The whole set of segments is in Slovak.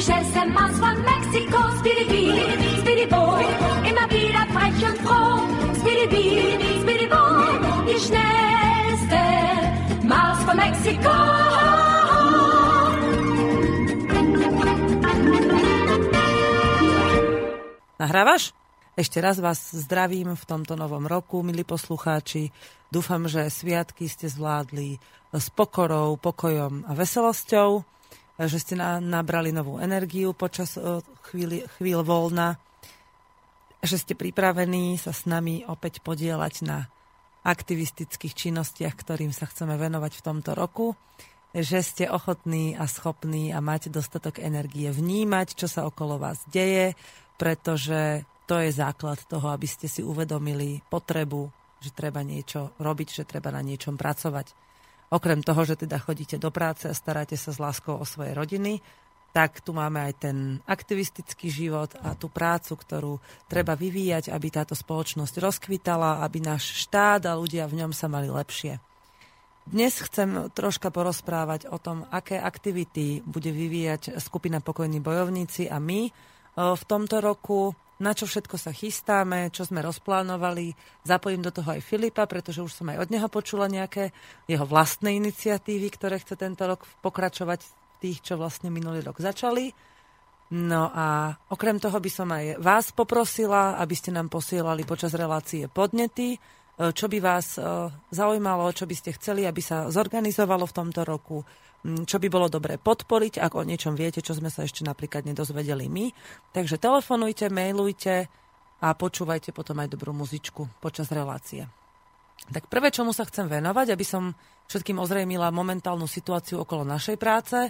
Die schnellste Maus von Mexiko, Speedy Bee, Speedy Bo, immer wieder frech und froh. Speedy Bee, Speedy Bo, die schnellste Maus von Mexiko. Nahrávaš? Ešte raz vás zdravím v tomto novom roku, milí poslucháči. Dúfam, že sviatky ste zvládli s pokorou, pokojom a veselosťou, že ste nabrali novú energiu počas chvíli, chvíľ voľna, že ste pripravení sa s nami opäť podielať na aktivistických činnostiach, ktorým sa chceme venovať v tomto roku, že ste ochotní a schopní a máte dostatok energie vnímať, čo sa okolo vás deje, pretože to je základ toho, aby ste si uvedomili potrebu, že treba niečo robiť, že treba na niečom pracovať. Okrem toho, že teda chodíte do práce a staráte sa s láskou o svoje rodiny, tak tu máme aj ten aktivistický život a tú prácu, ktorú treba vyvíjať, aby táto spoločnosť rozkvitala, aby náš štát a ľudia v ňom sa mali lepšie. Dnes chcem troška porozprávať o tom, aké aktivity bude vyvíjať skupina Pokojní bojovníci a my v tomto roku, na čo všetko sa chystáme, čo sme rozplánovali. Zapojím do toho aj Filipa, pretože už som aj od neho počula nejaké jeho vlastné iniciatívy, ktoré chce tento rok pokračovať v tých, čo vlastne minulý rok začali. No a okrem toho by som aj vás poprosila, aby ste nám posielali počas relácie podnety, čo by vás zaujímalo, čo by ste chceli, aby sa zorganizovalo v tomto roku, čo by bolo dobré podporiť, ak o niečom viete, čo sme sa ešte napríklad nedozvedeli my. Takže telefonujte, mailujte a počúvajte potom aj dobrú muzičku počas relácie. Tak prvé, čomu sa chcem venovať, aby som všetkým ozrejmila momentálnu situáciu okolo našej práce,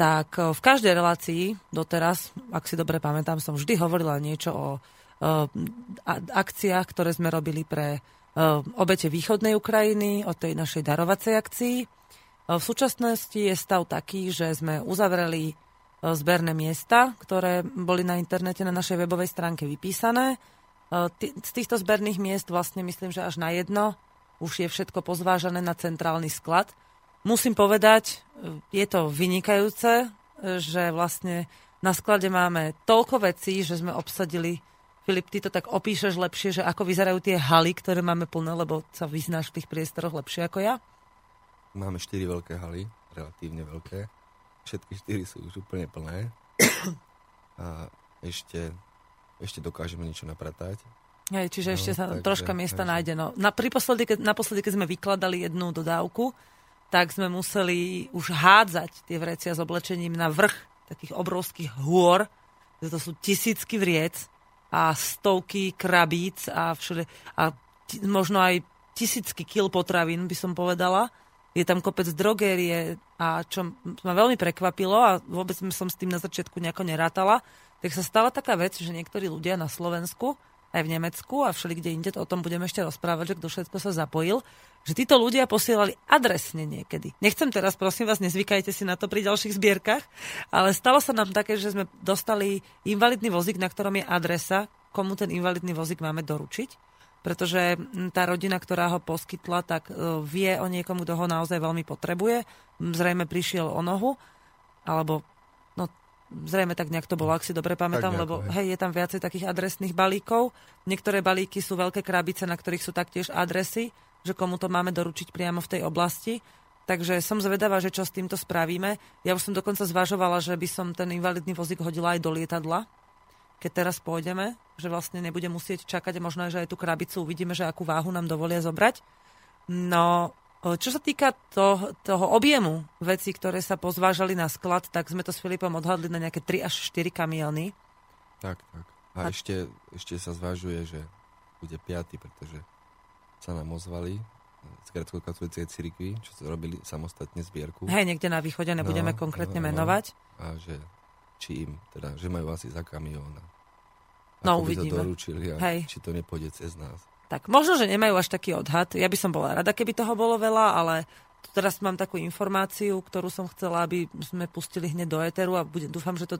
tak v každej relácii doteraz, ak si dobre pamätám, som vždy hovorila niečo o akciách, ktoré sme robili pre obete východnej Ukrajiny, o tej našej darovacej akcii. V súčasnosti je stav taký, že sme uzavreli e, zberné miesta, ktoré boli na internete na našej webovej stránke vypísané. E, z týchto zberných miest vlastne myslím, že až na jedno už je všetko pozvážané na centrálny sklad. Musím povedať, e, je to vynikajúce, že vlastne na sklade máme toľko vecí, že sme obsadili Filip, ty to tak opíšeš lepšie, že ako vyzerajú tie haly, ktoré máme plné, lebo sa vyznáš v tých priestoroch lepšie ako ja? Máme 4 veľké haly, relatívne veľké. Všetky 4 sú už úplne plné. A ešte, ešte dokážeme niečo napratať. Hej, čiže no, ešte sa takže, troška miesta takže... nájde. No, na, priposledy, keď, naposledy, keď sme vykladali jednu dodávku, tak sme museli už hádzať tie vrecia s oblečením na vrch takých obrovských hôr, že to sú tisícky vriec a stovky krabíc a, všude, a t- možno aj tisícky kil potravín, by som povedala je tam kopec drogérie a čo ma veľmi prekvapilo a vôbec som s tým na začiatku nejako nerátala, tak sa stala taká vec, že niektorí ľudia na Slovensku, aj v Nemecku a všeli inde, o tom budeme ešte rozprávať, že kto všetko sa zapojil, že títo ľudia posielali adresne niekedy. Nechcem teraz, prosím vás, nezvykajte si na to pri ďalších zbierkach, ale stalo sa nám také, že sme dostali invalidný vozík, na ktorom je adresa, komu ten invalidný vozík máme doručiť pretože tá rodina, ktorá ho poskytla, tak e, vie o niekomu, kto ho naozaj veľmi potrebuje. Zrejme prišiel o nohu, alebo no, zrejme tak nejak to bolo, ak si dobre pamätám, lebo hej, je tam viacej takých adresných balíkov. Niektoré balíky sú veľké krabice, na ktorých sú taktiež adresy, že komu to máme doručiť priamo v tej oblasti. Takže som zvedavá, že čo s týmto spravíme. Ja už som dokonca zvažovala, že by som ten invalidný vozík hodila aj do lietadla, keď teraz pôjdeme, že vlastne nebude musieť čakať a možno, že aj tú krabicu uvidíme, že akú váhu nám dovolia zobrať. No, čo sa týka to, toho objemu vecí, ktoré sa pozvážali na sklad, tak sme to s Filipom odhadli na nejaké 3 až 4 kamiony. Tak, tak. A, a... Ešte, ešte sa zvažuje, že bude piaty, pretože sa nám ozvali z grecko-katolíckej cirkvi, čo robili samostatne zbierku. Hej, niekde na východe, nebudeme no, konkrétne no, menovať. A že či im, teda, že majú asi za kamión. No, Ako by uvidíme. to doručili a Hej. či to nepôjde cez nás. Tak možno, že nemajú až taký odhad. Ja by som bola rada, keby toho bolo veľa, ale teraz mám takú informáciu, ktorú som chcela, aby sme pustili hneď do éteru a bude, dúfam, že to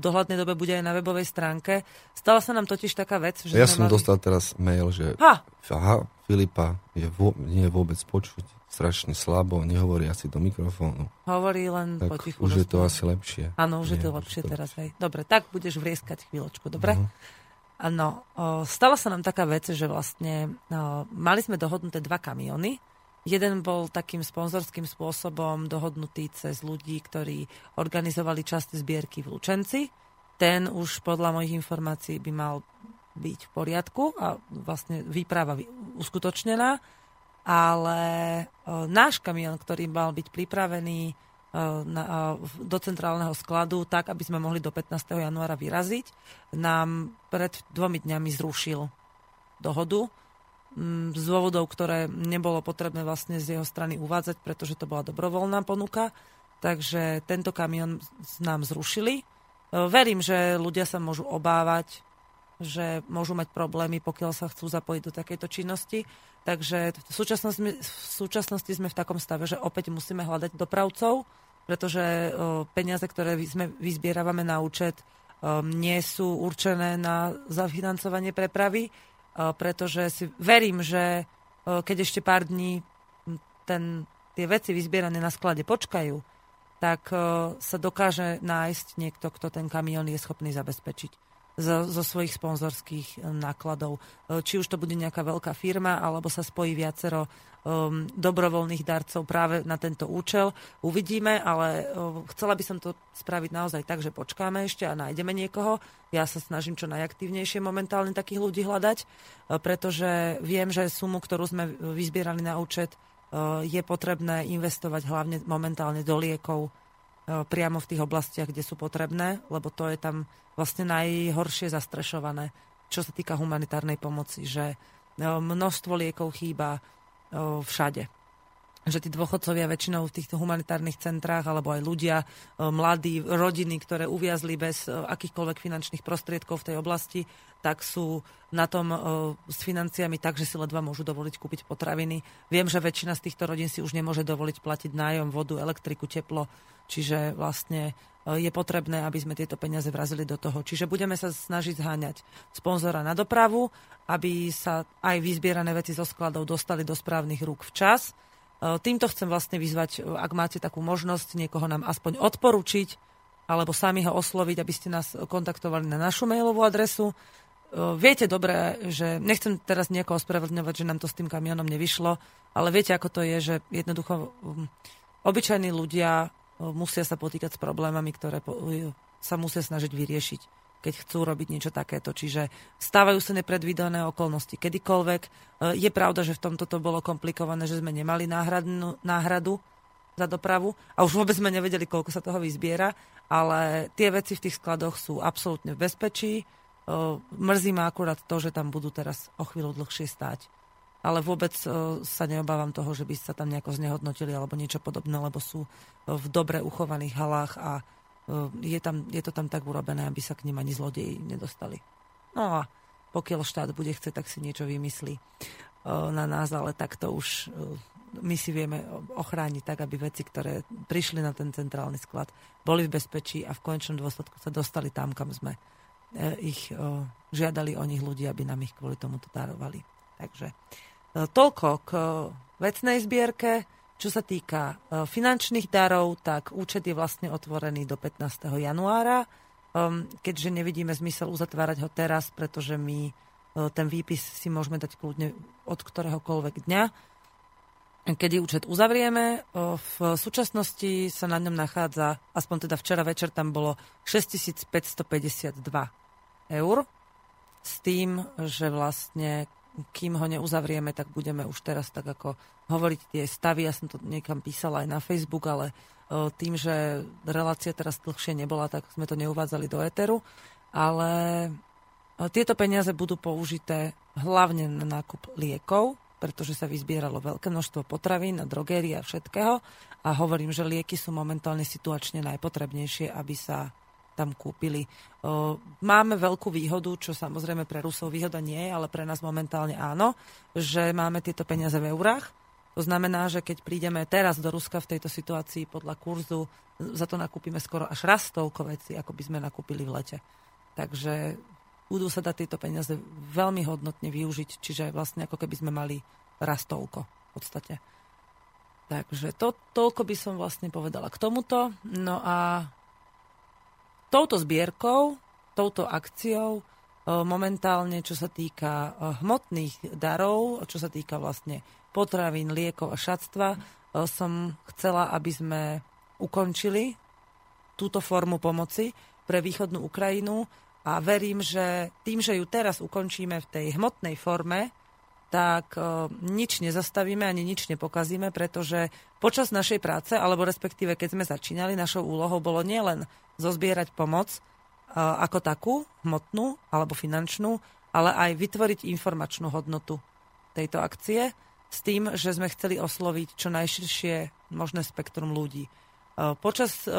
dohľadnej dobe bude aj na webovej stránke. Stala sa nám totiž taká vec, že Ja som mali... dostal teraz mail, že Ha! aha, Filipa je vo, nie je vôbec počuť, strašne slabo, nehovorí asi do mikrofónu. Hovorí len Tak potichu. už je to asi lepšie. Áno, už je Nie, to už lepšie je to teraz. Hej. Dobre, tak budeš vrieskať chvíľočku, dobre? Áno, o, stala sa nám taká vec, že vlastne o, mali sme dohodnuté dva kamiony. Jeden bol takým sponzorským spôsobom dohodnutý cez ľudí, ktorí organizovali časť zbierky v Lučenci. Ten už podľa mojich informácií by mal byť v poriadku a vlastne výprava uskutočnená, ale o, náš kamión, ktorý mal byť pripravený o, v- do centrálneho skladu tak, aby sme mohli do 15. januára vyraziť, nám pred dvomi dňami zrušil dohodu z dôvodov, ktoré nebolo potrebné vlastne z jeho strany uvádzať, pretože to bola dobrovoľná ponuka. Takže tento kamión s- nám zrušili. E, Verím, že ľudia sa môžu obávať, že môžu mať problémy, pokiaľ sa chcú zapojiť do takejto činnosti. Takže v súčasnosti, v súčasnosti sme v takom stave, že opäť musíme hľadať dopravcov, pretože o, peniaze, ktoré sme vyzbieravame na účet, o, nie sú určené na zafinancovanie prepravy, pretože si verím, že o, keď ešte pár dní ten, tie veci vyzbierané na sklade počkajú, tak o, sa dokáže nájsť niekto, kto ten kamión je schopný zabezpečiť zo, zo svojich sponzorských e, nákladov. E, Či už to bude nejaká veľká firma, alebo sa spojí viacero um, dobrovoľných darcov práve na tento účel. Uvidíme, ale um, chcela by som to spraviť naozaj tak, že počkáme ešte a nájdeme niekoho. Ja sa snažím čo najaktívnejšie momentálne takých ľudí hľadať, pretože viem, že sumu, ktorú sme vyzbierali na účet, je potrebné investovať hlavne momentálne do liekov, priamo v tých oblastiach, kde sú potrebné, lebo to je tam vlastne najhoršie zastrešované, čo sa týka humanitárnej pomoci, že e, množstvo liekov chýba e, všade. Že tí dôchodcovia väčšinou v týchto humanitárnych centrách, alebo aj ľudia, e, mladí, rodiny, ktoré uviazli bez akýchkoľvek finančných prostriedkov v tej oblasti, tak sú na tom s financiami tak, že si ledva môžu dovoliť kúpiť potraviny. Viem, že väčšina z týchto rodín si už nemôže dovoliť platiť nájom, vodu, elektriku, teplo, čiže vlastne je potrebné, aby sme tieto peniaze vrazili do toho. Čiže budeme sa snažiť zháňať sponzora na dopravu, aby sa aj vyzbierané veci zo skladov dostali do správnych rúk včas. E, Týmto chcem vlastne vyzvať, e, ak máte takú možnosť niekoho nám aspoň odporučiť, alebo sami ho osloviť, aby ste nás kontaktovali na našu mailovú adresu. E, Viete dobre, že nechcem teraz niekoho ospravedlňovať, že nám to s tým kamionom nevyšlo, ale viete, ako to je, že jednoducho obyčajní ľudia musia sa potýkať s problémami, ktoré sa musia snažiť vyriešiť, keď chcú robiť niečo takéto. Čiže stávajú sa nepredvídané okolnosti kedykoľvek. Uh, Je pravda, že v tomto to bolo komplikované, že sme nemali náhradnú, náhradu za dopravu a už vôbec sme nevedeli, koľko sa toho vyzbiera, ale tie veci v tých skladoch sú absolútne v bezpečí. O, Mrzí ma akurát to, že tam budú teraz o chvíľu dlhšie stáť. Ale vôbec o, sa neobávam toho, že by sa tam nejako znehodnotili alebo niečo podobné, lebo sú o, v dobre uchovaných halách a o, je, tam, je to tam tak urobené, aby sa k nim ani zlodeji nedostali. No a pokiaľ štát bude chcieť, tak si niečo vymyslí na nás, ale tak to už my si vieme ochrániť tak, aby veci, ktoré prišli na ten centrálny sklad, boli v bezpečí a v konečnom dôsledku sa dostali tam, kam sme e, ich žiadali o nich ľudí, aby nám ich kvôli tomuto darovali. Takže e, toľko k e, vecnej zbierke. Čo sa týka e, finančných darov, tak účet je vlastne otvorený do 15. januára, um, keďže nevidíme zmysel uzatvárať ho teraz, pretože my e, ten výpis si môžeme dať kľudne od ktoréhokoľvek dňa, kedy účet uzavrieme. V súčasnosti sa na ňom nachádza, aspoň teda včera večer tam bolo 6552 eur s tým, že vlastne kým ho neuzavrieme, tak budeme už teraz tak ako hovoriť tie stavy. Ja som to niekam písala aj na Facebook, ale o, tým, že relácia teraz dlhšie nebola, tak sme to neuvádzali do éteru. Ale o, tieto peniaze budú použité hlavne na nákup liekov, pretože sa vyzbieralo veľké množstvo potravín a drogérie a všetkého a hovorím, že lieky sú momentálne situačne najpotrebnejšie, aby sa tam kúpili. Máme veľkú výhodu, čo samozrejme pre Rusov výhoda nie je, ale pre nás momentálne áno, že máme tieto peniaze v eurách. To znamená, že keď prídeme teraz do Ruska v tejto situácii podľa kurzu, za to nakúpime skoro až raz toľko veci, ako by sme nakúpili v lete. Takže budú sa dať tieto peniaze veľmi hodnotne využiť, čiže vlastne ako keby sme mali raz toľko v podstate. Takže to, toľko by som vlastne povedala k tomuto. No a touto zbierkou, touto akciou e, momentálne, čo sa týka e, hmotných darov, čo sa týka vlastne potravín, liekov a šatstva, e, som chcela, aby sme ukončili túto formu pomoci pre východnú Ukrajinu a verím, že tým, že ju teraz ukončíme v tej hmotnej forme, tak nič nezastavíme ani nič nepokazíme, pretože počas našej práce, alebo respektíve keď sme začínali, našou úlohou bolo nielen zozbierať pomoc ako takú, hmotnú alebo finančnú, ale aj vytvoriť informačnú hodnotu tejto akcie s tým, že sme chceli osloviť čo najširšie možné spektrum ľudí. Počas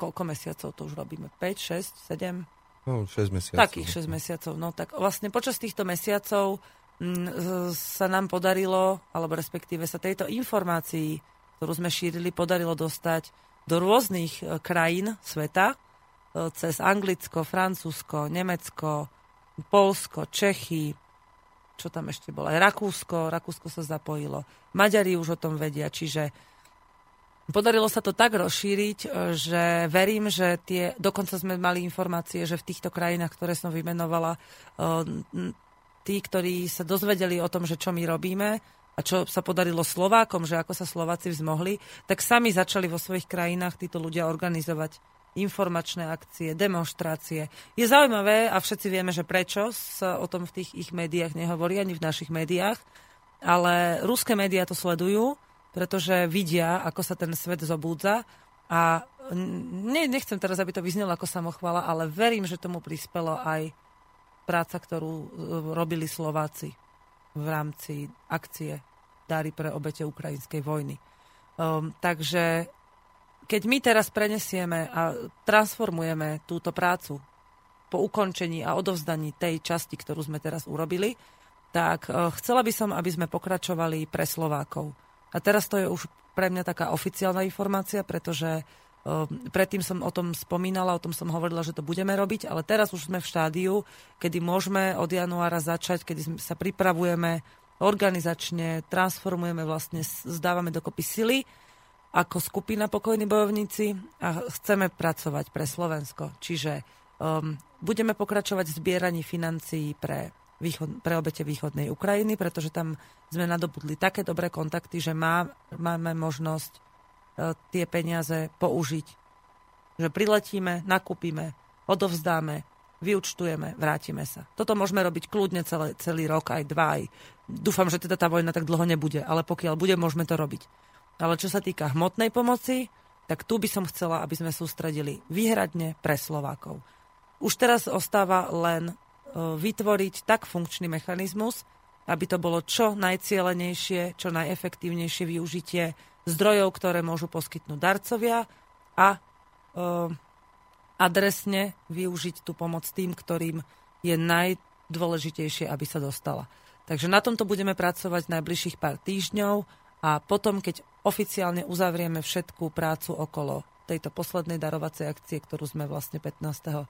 koľko mesiacov to už robíme? 5, 6, 7? No, 6 mesiacov. Takých 6 mesiacov. No tak vlastne počas týchto mesiacov sa nám podarilo, alebo respektíve sa tejto informácii, ktorú sme šírili, podarilo dostať do rôznych e, krajín sveta, e, cez Anglicko, Francúzsko, Nemecko, Polsko, Čechy, čo tam ešte bolo, aj Rakúsko, Rakúsko sa zapojilo. Maďari už o tom vedia, čiže podarilo sa to tak rozšíriť, e, že verím, že tie, dokonca sme mali informácie, že v týchto krajinách, ktoré som vymenovala, tí, ktorí sa dozvedeli o tom, že čo my robíme, a čo sa podarilo Slovákom, že ako sa Slováci vzmohli, tak sami začali vo svojich krajinách títo ľudia organizovať informačné akcie, demonstrácie. Je zaujímavé, a všetci vieme, že prečo sa o tom v tých ich médiách nehovorí, ani v našich médiách, ale ruské médiá to sledujú, pretože vidia, ako sa ten svet zobúdza a ne, nechcem teraz, aby to vyznelo ako samochvala, ale verím, že tomu prispelo aj práca, ktorú e, robili Slováci v rámci akcie Dáry pre obete ukrajinskej vojny. Um, takže keď my teraz prenesieme a transformujeme túto prácu po ukončení a odovzdaní tej časti, ktorú sme teraz urobili, tak uh, chcela by som, aby sme pokračovali pre Slovákov. A teraz to je už pre mňa taká oficiálna informácia, pretože predtým som o tom spomínala, o tom som hovorila, že to budeme robiť, ale teraz už sme v štádiu, kedy môžeme od januára začať, kedy sa pripravujeme organizačne, transformujeme vlastne, zdávame dokopy sily ako skupina pokojní bojovníci a chceme pracovať pre Slovensko. Čiže um, budeme pokračovať v zbieraní financií pre, východ, pre obete východnej Ukrajiny, pretože tam sme nadobudli také dobré kontakty, že má, máme možnosť tie peniaze použiť. Že priletíme, nakúpime, odovzdáme, vyučtujeme, vrátime sa. Toto môžeme robiť kľudne celé, celý rok, aj dva, aj. Dúfam, že teda tá vojna tak dlho nebude, ale pokiaľ bude, môžeme to robiť. Ale čo sa týka hmotnej pomoci, tak tu by som chcela, aby sme sústredili výhradne pre Slovákov. Už teraz ostáva len e, vytvoriť tak funkčný mechanizmus, aby to bolo čo najcielenejšie, čo najefektívnejšie využitie zdrojov, ktoré môžu poskytnúť darcovia a e, adresne využiť tú pomoc tým, ktorým je najdôležitejšie, aby sa dostala. Takže na tomto budeme pracovať najbližších pár týždňov a potom, keď oficiálne uzavrieme všetkú prácu okolo tejto poslednej darovacej akcie, ktorú sme vlastne 15.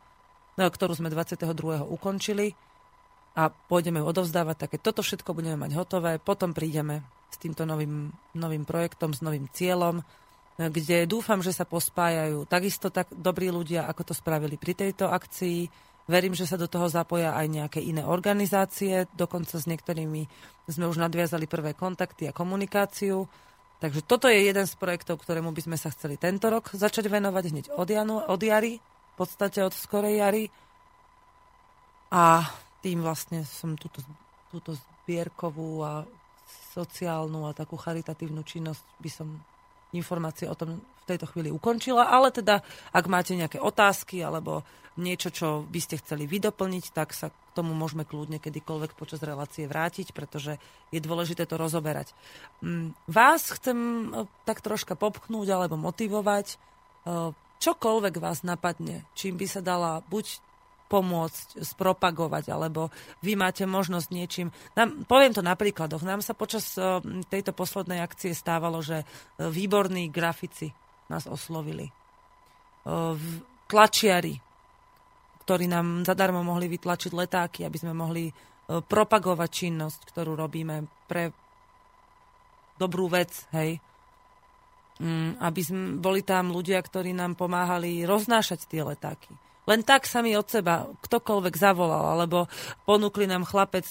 No, ktorú sme 22. ukončili a pôjdeme ju odovzdávať, tak keď toto všetko budeme mať hotové, potom prídeme s týmto novým, novým projektom, s novým cieľom, kde dúfam, že sa pospájajú takisto tak dobrí ľudia, ako to spravili pri tejto akcii. Verím, že sa do toho zapoja aj nejaké iné organizácie, dokonca s niektorými sme už nadviazali prvé kontakty a komunikáciu. Takže toto je jeden z projektov, ktorému by sme sa chceli tento rok začať venovať hneď od, janu, od jary, v podstate od skorej jary. A tým vlastne som túto, túto zbierkovú a sociálnu a takú charitatívnu činnosť by som informácie o tom v tejto chvíli ukončila, ale teda ak máte nejaké otázky alebo niečo, čo by ste chceli vydoplniť, tak sa k tomu môžeme kľudne kedykoľvek počas relácie vrátiť, pretože je dôležité to rozoberať. Mm, vás chcem e, tak troška popchnúť alebo motivovať. E, čokoľvek vás napadne, čím by sa dala buď pomôcť, spropagovať, alebo vy máte možnosť niečím. Nám, poviem to na príkladoch. Nám sa počas uh, tejto poslednej akcie stávalo, že uh, výborní grafici nás oslovili. Uh, tlačiari, ktorí nám zadarmo mohli vytlačiť letáky, aby sme mohli propagovať činnosť, ktorú robíme pre dobrú vec, hej. Mm, aby sme, boli tam ľudia, ktorí nám pomáhali roznášať tie letáky len tak sa mi od seba ktokoľvek zavolal, alebo ponúkli nám chlapec,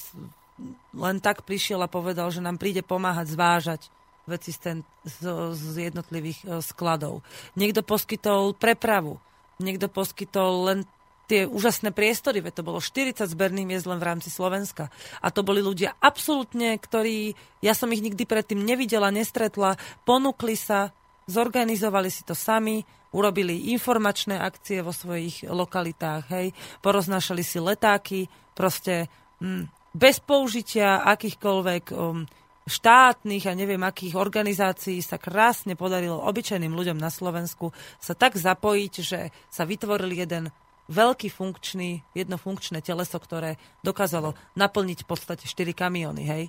len tak prišiel a povedal, že nám príde pomáhať zvážať veci z, ten, z, z jednotlivých e, skladov. Niekto poskytol prepravu, niekto poskytol len tie úžasné priestory, veď to bolo 40 zberných miest len v rámci Slovenska. A to boli ľudia absolútne, ktorí, ja som ich nikdy predtým nevidela, nestretla, ponúkli sa, zorganizovali si to sami, urobili informačné akcie vo svojich lokalitách, hej, poroznášali si letáky, proste hm, bez použitia akýchkoľvek um, štátnych a neviem akých organizácií sa krásne podarilo obyčajným ľuďom na Slovensku sa tak zapojiť, že sa vytvoril jeden veľký funkčný, jedno funkčné teleso, ktoré dokázalo naplniť v podstate 4 kamiony, hej.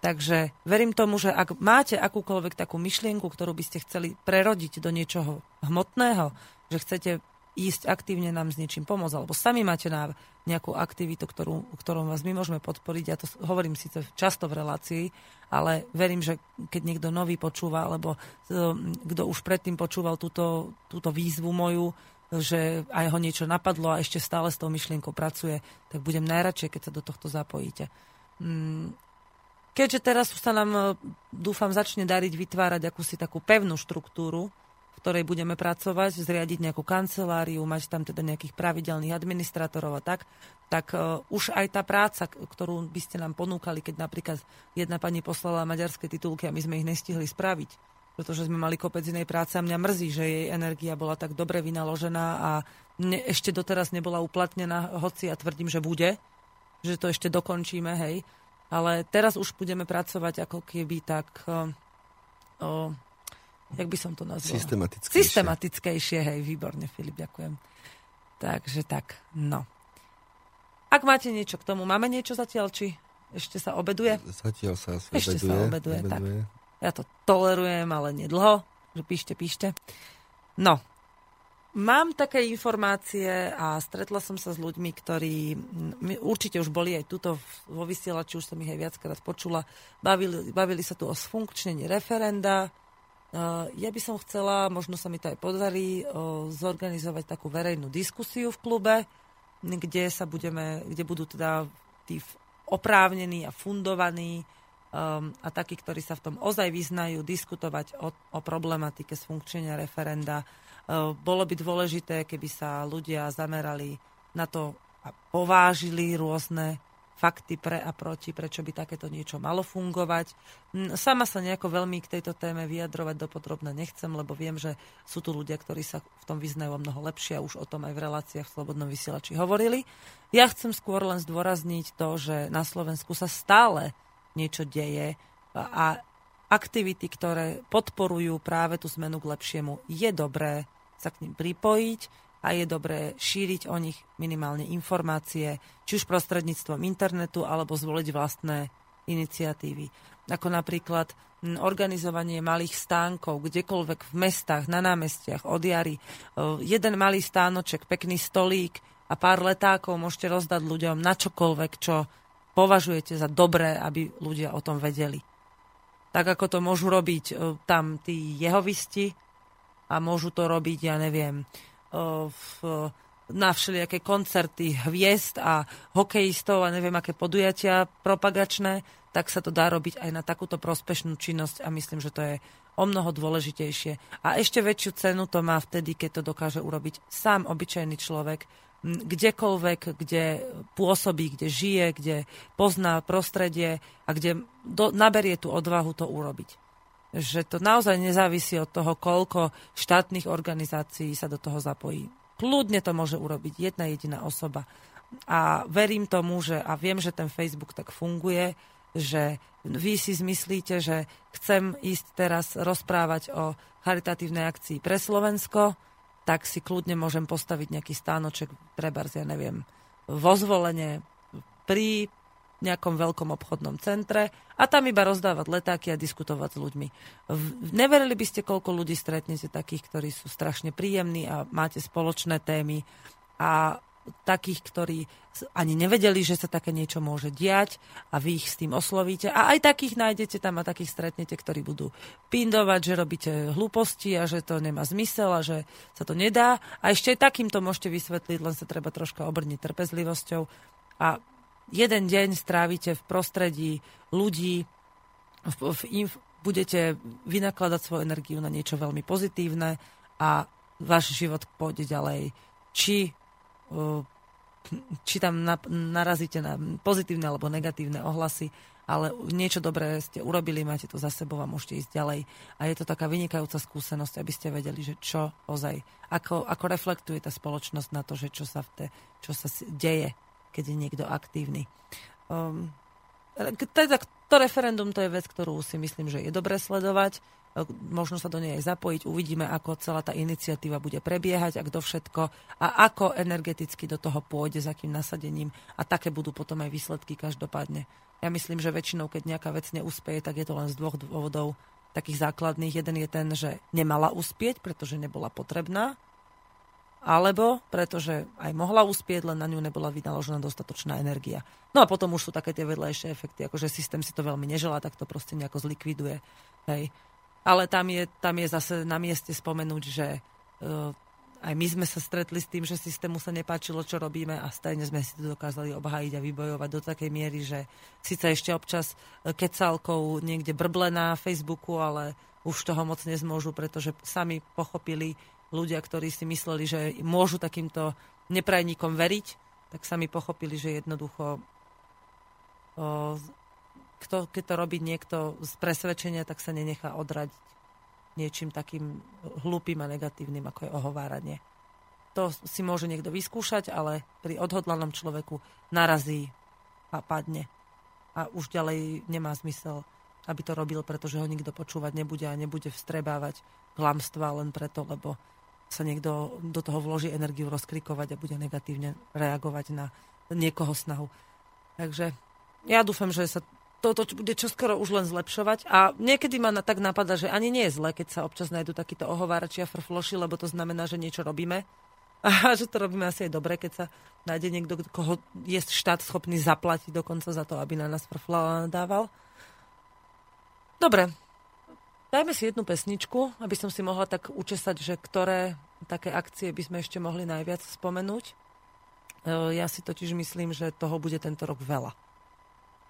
Takže verím tomu, že ak máte akúkoľvek takú myšlienku, ktorú by ste chceli prerodiť do niečoho hmotného, že chcete ísť aktívne nám s niečím pomôcť, alebo sami máte na nejakú aktivitu, ktorú, ktorú vás my môžeme podporiť. Ja to hovorím síce často v relácii, ale verím, že keď niekto nový počúva, alebo e, kto už predtým počúval túto, túto výzvu moju, že aj ho niečo napadlo a ešte stále s tou myšlienkou pracuje, tak budem najradšej, keď sa do tohto zapojíte. Keďže teraz sa nám, e, dúfam, začne dariť vytvárať akúsi takú pevnú štruktúru, v ktorej budeme pracovať, zriadiť nejakú kanceláriu, mať tam teda nejakých pravidelných administratorov a tak, tak uh, už aj tá práca, ktorú by ste nám ponúkali, keď napríklad jedna pani poslala maďarské titulky a my sme ich nestihli spraviť, pretože sme mali kopec inej práce a mňa mrzí, že jej energia bola tak dobre vynaložená a ne, ešte doteraz nebola uplatnená, hoci ja tvrdím, že bude, že to ešte dokončíme, hej, ale teraz už budeme pracovať ako keby tak... O, o, jak by som to nazvala? Systematickejšie. Systematickejšie, hej, výborne, Filip, ďakujem. Takže tak, no. Ak máte niečo k tomu, máme niečo zatiaľ, či ešte sa obeduje? Zatiaľ sa obeduje. Ešte sa obeduje, obeduje. tak. Ja to tolerujem, ale nedlho, že píšte, píšte. No, Mám také informácie a stretla som sa s ľuďmi, ktorí určite už boli aj tuto vo vysielači, už som ich aj viackrát počula, bavili, bavili sa tu o sfunkčnení referenda. E, ja by som chcela, možno sa mi to aj podarí, zorganizovať takú verejnú diskusiu v klube, kde sa budeme, kde budú teda tí oprávnení a fundovaní um, a takí, ktorí sa v tom ozaj vyznajú, diskutovať o, o problematike sfunkčenia referenda bolo by dôležité, keby sa ľudia zamerali na to a povážili rôzne fakty pre a proti, prečo by takéto niečo malo fungovať. Sama sa nejako veľmi k tejto téme vyjadrovať dopodrobne nechcem, lebo viem, že sú tu ľudia, ktorí sa v tom vyznajú mnoho lepšie a už o tom aj v reláciách v Slobodnom vysielači hovorili. Ja chcem skôr len zdôrazniť to, že na Slovensku sa stále niečo deje a aktivity, ktoré podporujú práve tú zmenu k lepšiemu, je dobré sa k ním pripojiť a je dobré šíriť o nich minimálne informácie, či už prostredníctvom internetu, alebo zvoliť vlastné iniciatívy. Ako napríklad organizovanie malých stánkov kdekoľvek v mestách, na námestiach, od jary. Jeden malý stánoček, pekný stolík a pár letákov môžete rozdať ľuďom na čokoľvek, čo považujete za dobré, aby ľudia o tom vedeli. Tak ako to môžu robiť tam tí jehovisti, a môžu to robiť, ja neviem, v, na všelijaké koncerty hviezd a hokejistov a neviem aké podujatia propagačné, tak sa to dá robiť aj na takúto prospešnú činnosť a myslím, že to je o mnoho dôležitejšie. A ešte väčšiu cenu to má vtedy, keď to dokáže urobiť sám obyčajný človek, kdekoľvek, kde pôsobí, kde žije, kde pozná prostredie a kde do, naberie tú odvahu to urobiť. že to naozaj nezávisí od toho, koľko štátnych organizácií sa do toho zapojí. Kľudne to môže urobiť jedna jediná osoba. A verím tomu, že, a viem, že ten Facebook tak funguje, že vy si zmyslíte, že chcem ísť teraz rozprávať o charitatívnej akcii pre Slovensko, tak si kľudne môžem postaviť nejaký stánoček, treba, ja neviem, vo zvolenie pri nejakom veľkom obchodnom centre a tam iba rozdávať letáky a diskutovať s ľuďmi. Neverili by ste, koľko ľudí stretnete takých, ktorí sú strašne príjemní a máte spoločné témy a takých, ktorí ani nevedeli, že sa také niečo môže diať a vy ich s tým oslovíte. A aj takých nájdete tam a takých stretnete, ktorí budú pindovať, že robíte hlúposti a že to nemá zmysel a že sa to nedá. A ešte aj takýmto môžete vysvetliť, len sa treba troška obrniť trpezlivosťou. A jeden deň strávite v prostredí ľudí, v, v, v, budete vynakladať svoju energiu na niečo veľmi pozitívne a váš život pôjde ďalej. Či, či tam narazíte na pozitívne alebo negatívne ohlasy, ale niečo dobré ste urobili, máte to za sebou a môžete ísť ďalej. A je to taká vynikajúca skúsenosť, aby ste vedeli, že čo ozaj, ako, ako reflektuje tá spoločnosť na to, že čo sa, v te, čo sa deje keď je niekto aktívny. Um, teda to referendum to je vec, ktorú si myslím, že je dobré sledovať. Ehm, možno sa do nej aj zapojiť. Uvidíme, ako celá tá iniciatíva bude prebiehať a kto všetko a ako energeticky do toho pôjde, s akým nasadením. A také budú potom aj výsledky každopádne. Ja myslím, že väčšinou, keď nejaká vec neúspeje, tak je to len z dvoch dôvodov takých základných. Jeden je ten, že nemala uspieť, pretože nebola potrebná alebo pretože aj mohla uspieť, len na ňu nebola vynaložená dostatočná energia. No a potom už sú také tie vedľajšie efekty, akože systém si to veľmi neželá, tak to proste nejako zlikviduje. Hej. Ale tam je, tam je zase na mieste spomenúť, že uh, aj my sme sa stretli s tým, že systému sa nepáčilo, čo robíme a stajne sme si to dokázali obhájiť a vybojovať do takej miery, že síce ešte občas kecálkou niekde brble na Facebooku, ale už toho moc nezmôžu, pretože sami pochopili, ľudia, ktorí si mysleli, že môžu takýmto neprajníkom veriť, tak sami pochopili, že jednoducho o, kto, keď to robí niekto z presvedčenia, tak sa nenechá odradiť niečím takým hlupým a negatívnym, ako je ohováranie. To si môže niekto vyskúšať, ale pri odhodlanom človeku narazí a padne. A už ďalej nemá zmysel, aby to robil, pretože ho nikto počúvať nebude a nebude vstrebávať klamstva len preto, lebo sa niekto do toho vloží energiu rozkrikovať a bude negatívne reagovať na niekoho snahu. Takže ja dúfam, že sa toto bude čoskoro už len zlepšovať a niekedy ma na, tak napadá, že ani nie je zle, keď sa občas nájdú takíto ohovárači a frfloši, lebo to znamená, že niečo robíme a že to robíme asi aj dobre, keď sa nájde niekto, koho je štát schopný zaplatiť dokonca za to, aby na nás frfla dával. Dobre, Dajme si jednu pesničku, aby som si mohla tak učesať, že ktoré také akcie by sme ešte mohli najviac spomenúť. E, ja si totiž myslím, že toho bude tento rok veľa.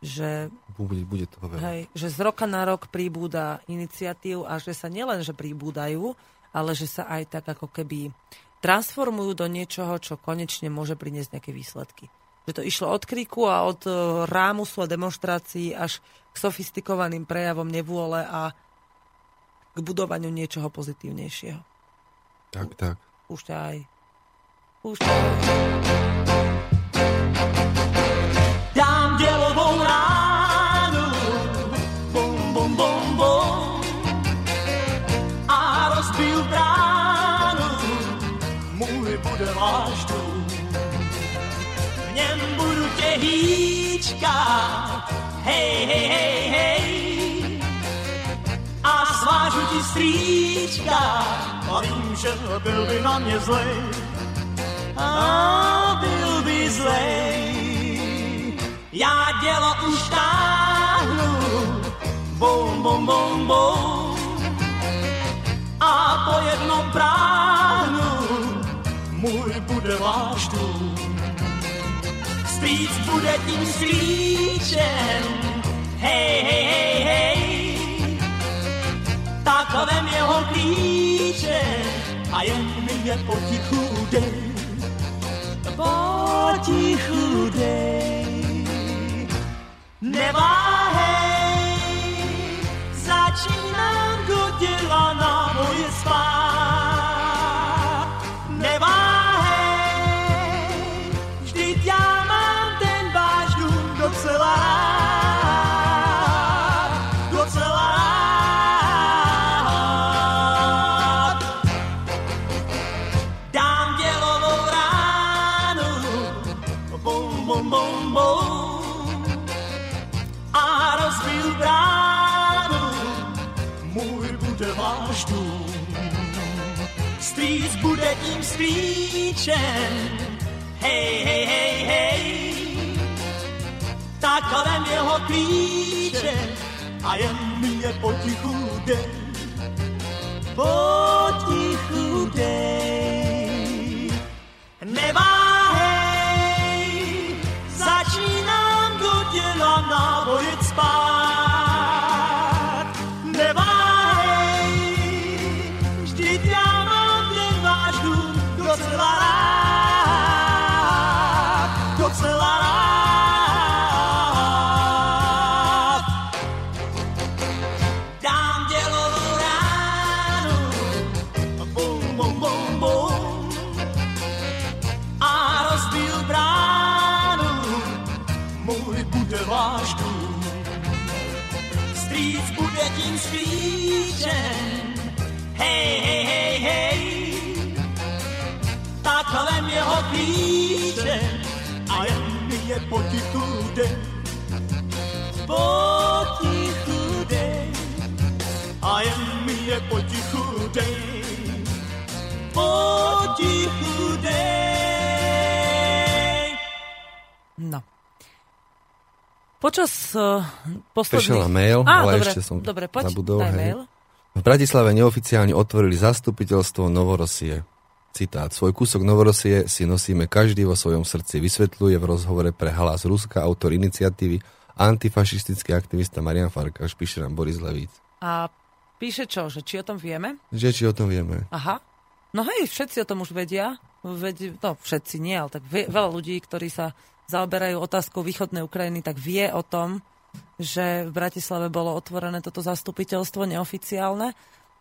Že, bude, bude veľa. Hej, že z roka na rok príbúda iniciatív a že sa nielen, že príbúdajú, ale že sa aj tak ako keby transformujú do niečoho, čo konečne môže priniesť nejaké výsledky. Že to išlo od kriku a od e, rámusu a demonstrácií až k sofistikovaným prejavom nevôle a k budovaniu niečoho pozitívnejšieho. Tak, tak. Púšťaj. Púšťaj. Hej, hej, hej, a svážu ti stříčka a vím, že byl by na mě zlej a byl by zlej. Já dělo už táhnu, bom, bom, bom, bom a po jednom práhnu můj bude váš dům. Stříc bude tím stříčem, hej, hej, hej, hej, tak vem jeho klíče a jen mi je potichu dej, potichu dej. Neváhej, za začínám do děla bum, a rozbil bránu, můj bude váš dům. Strýc bude tím strýčem, hej, hej, hej, hej, takovém jeho klíče a jen je potichu dej, potichu dej. Neváhej, je potichu dej, potichu dej, a jen mi je potichu dej, potichu dej. No. Počas uh, posledných... Prišiel mail, Á, ale dobre, ešte som dobre, poď, zabudol. daj hej. mail. V Bratislave neoficiálne otvorili zastupiteľstvo Novorosie. Citát. Svoj kúsok Novorosie si nosíme každý vo svojom srdci. Vysvetľuje v rozhovore pre Hlas Ruska autor iniciatívy antifašistický aktivista Marian Farkáš, píše nám Boris Levíc. A píše čo, že či o tom vieme? Že či o tom vieme? Aha. No hej, všetci o tom už vedia. Veď, no, všetci nie, ale tak vie, veľa ľudí, ktorí sa zaoberajú otázkou východnej Ukrajiny, tak vie o tom, že v Bratislave bolo otvorené toto zastupiteľstvo neoficiálne.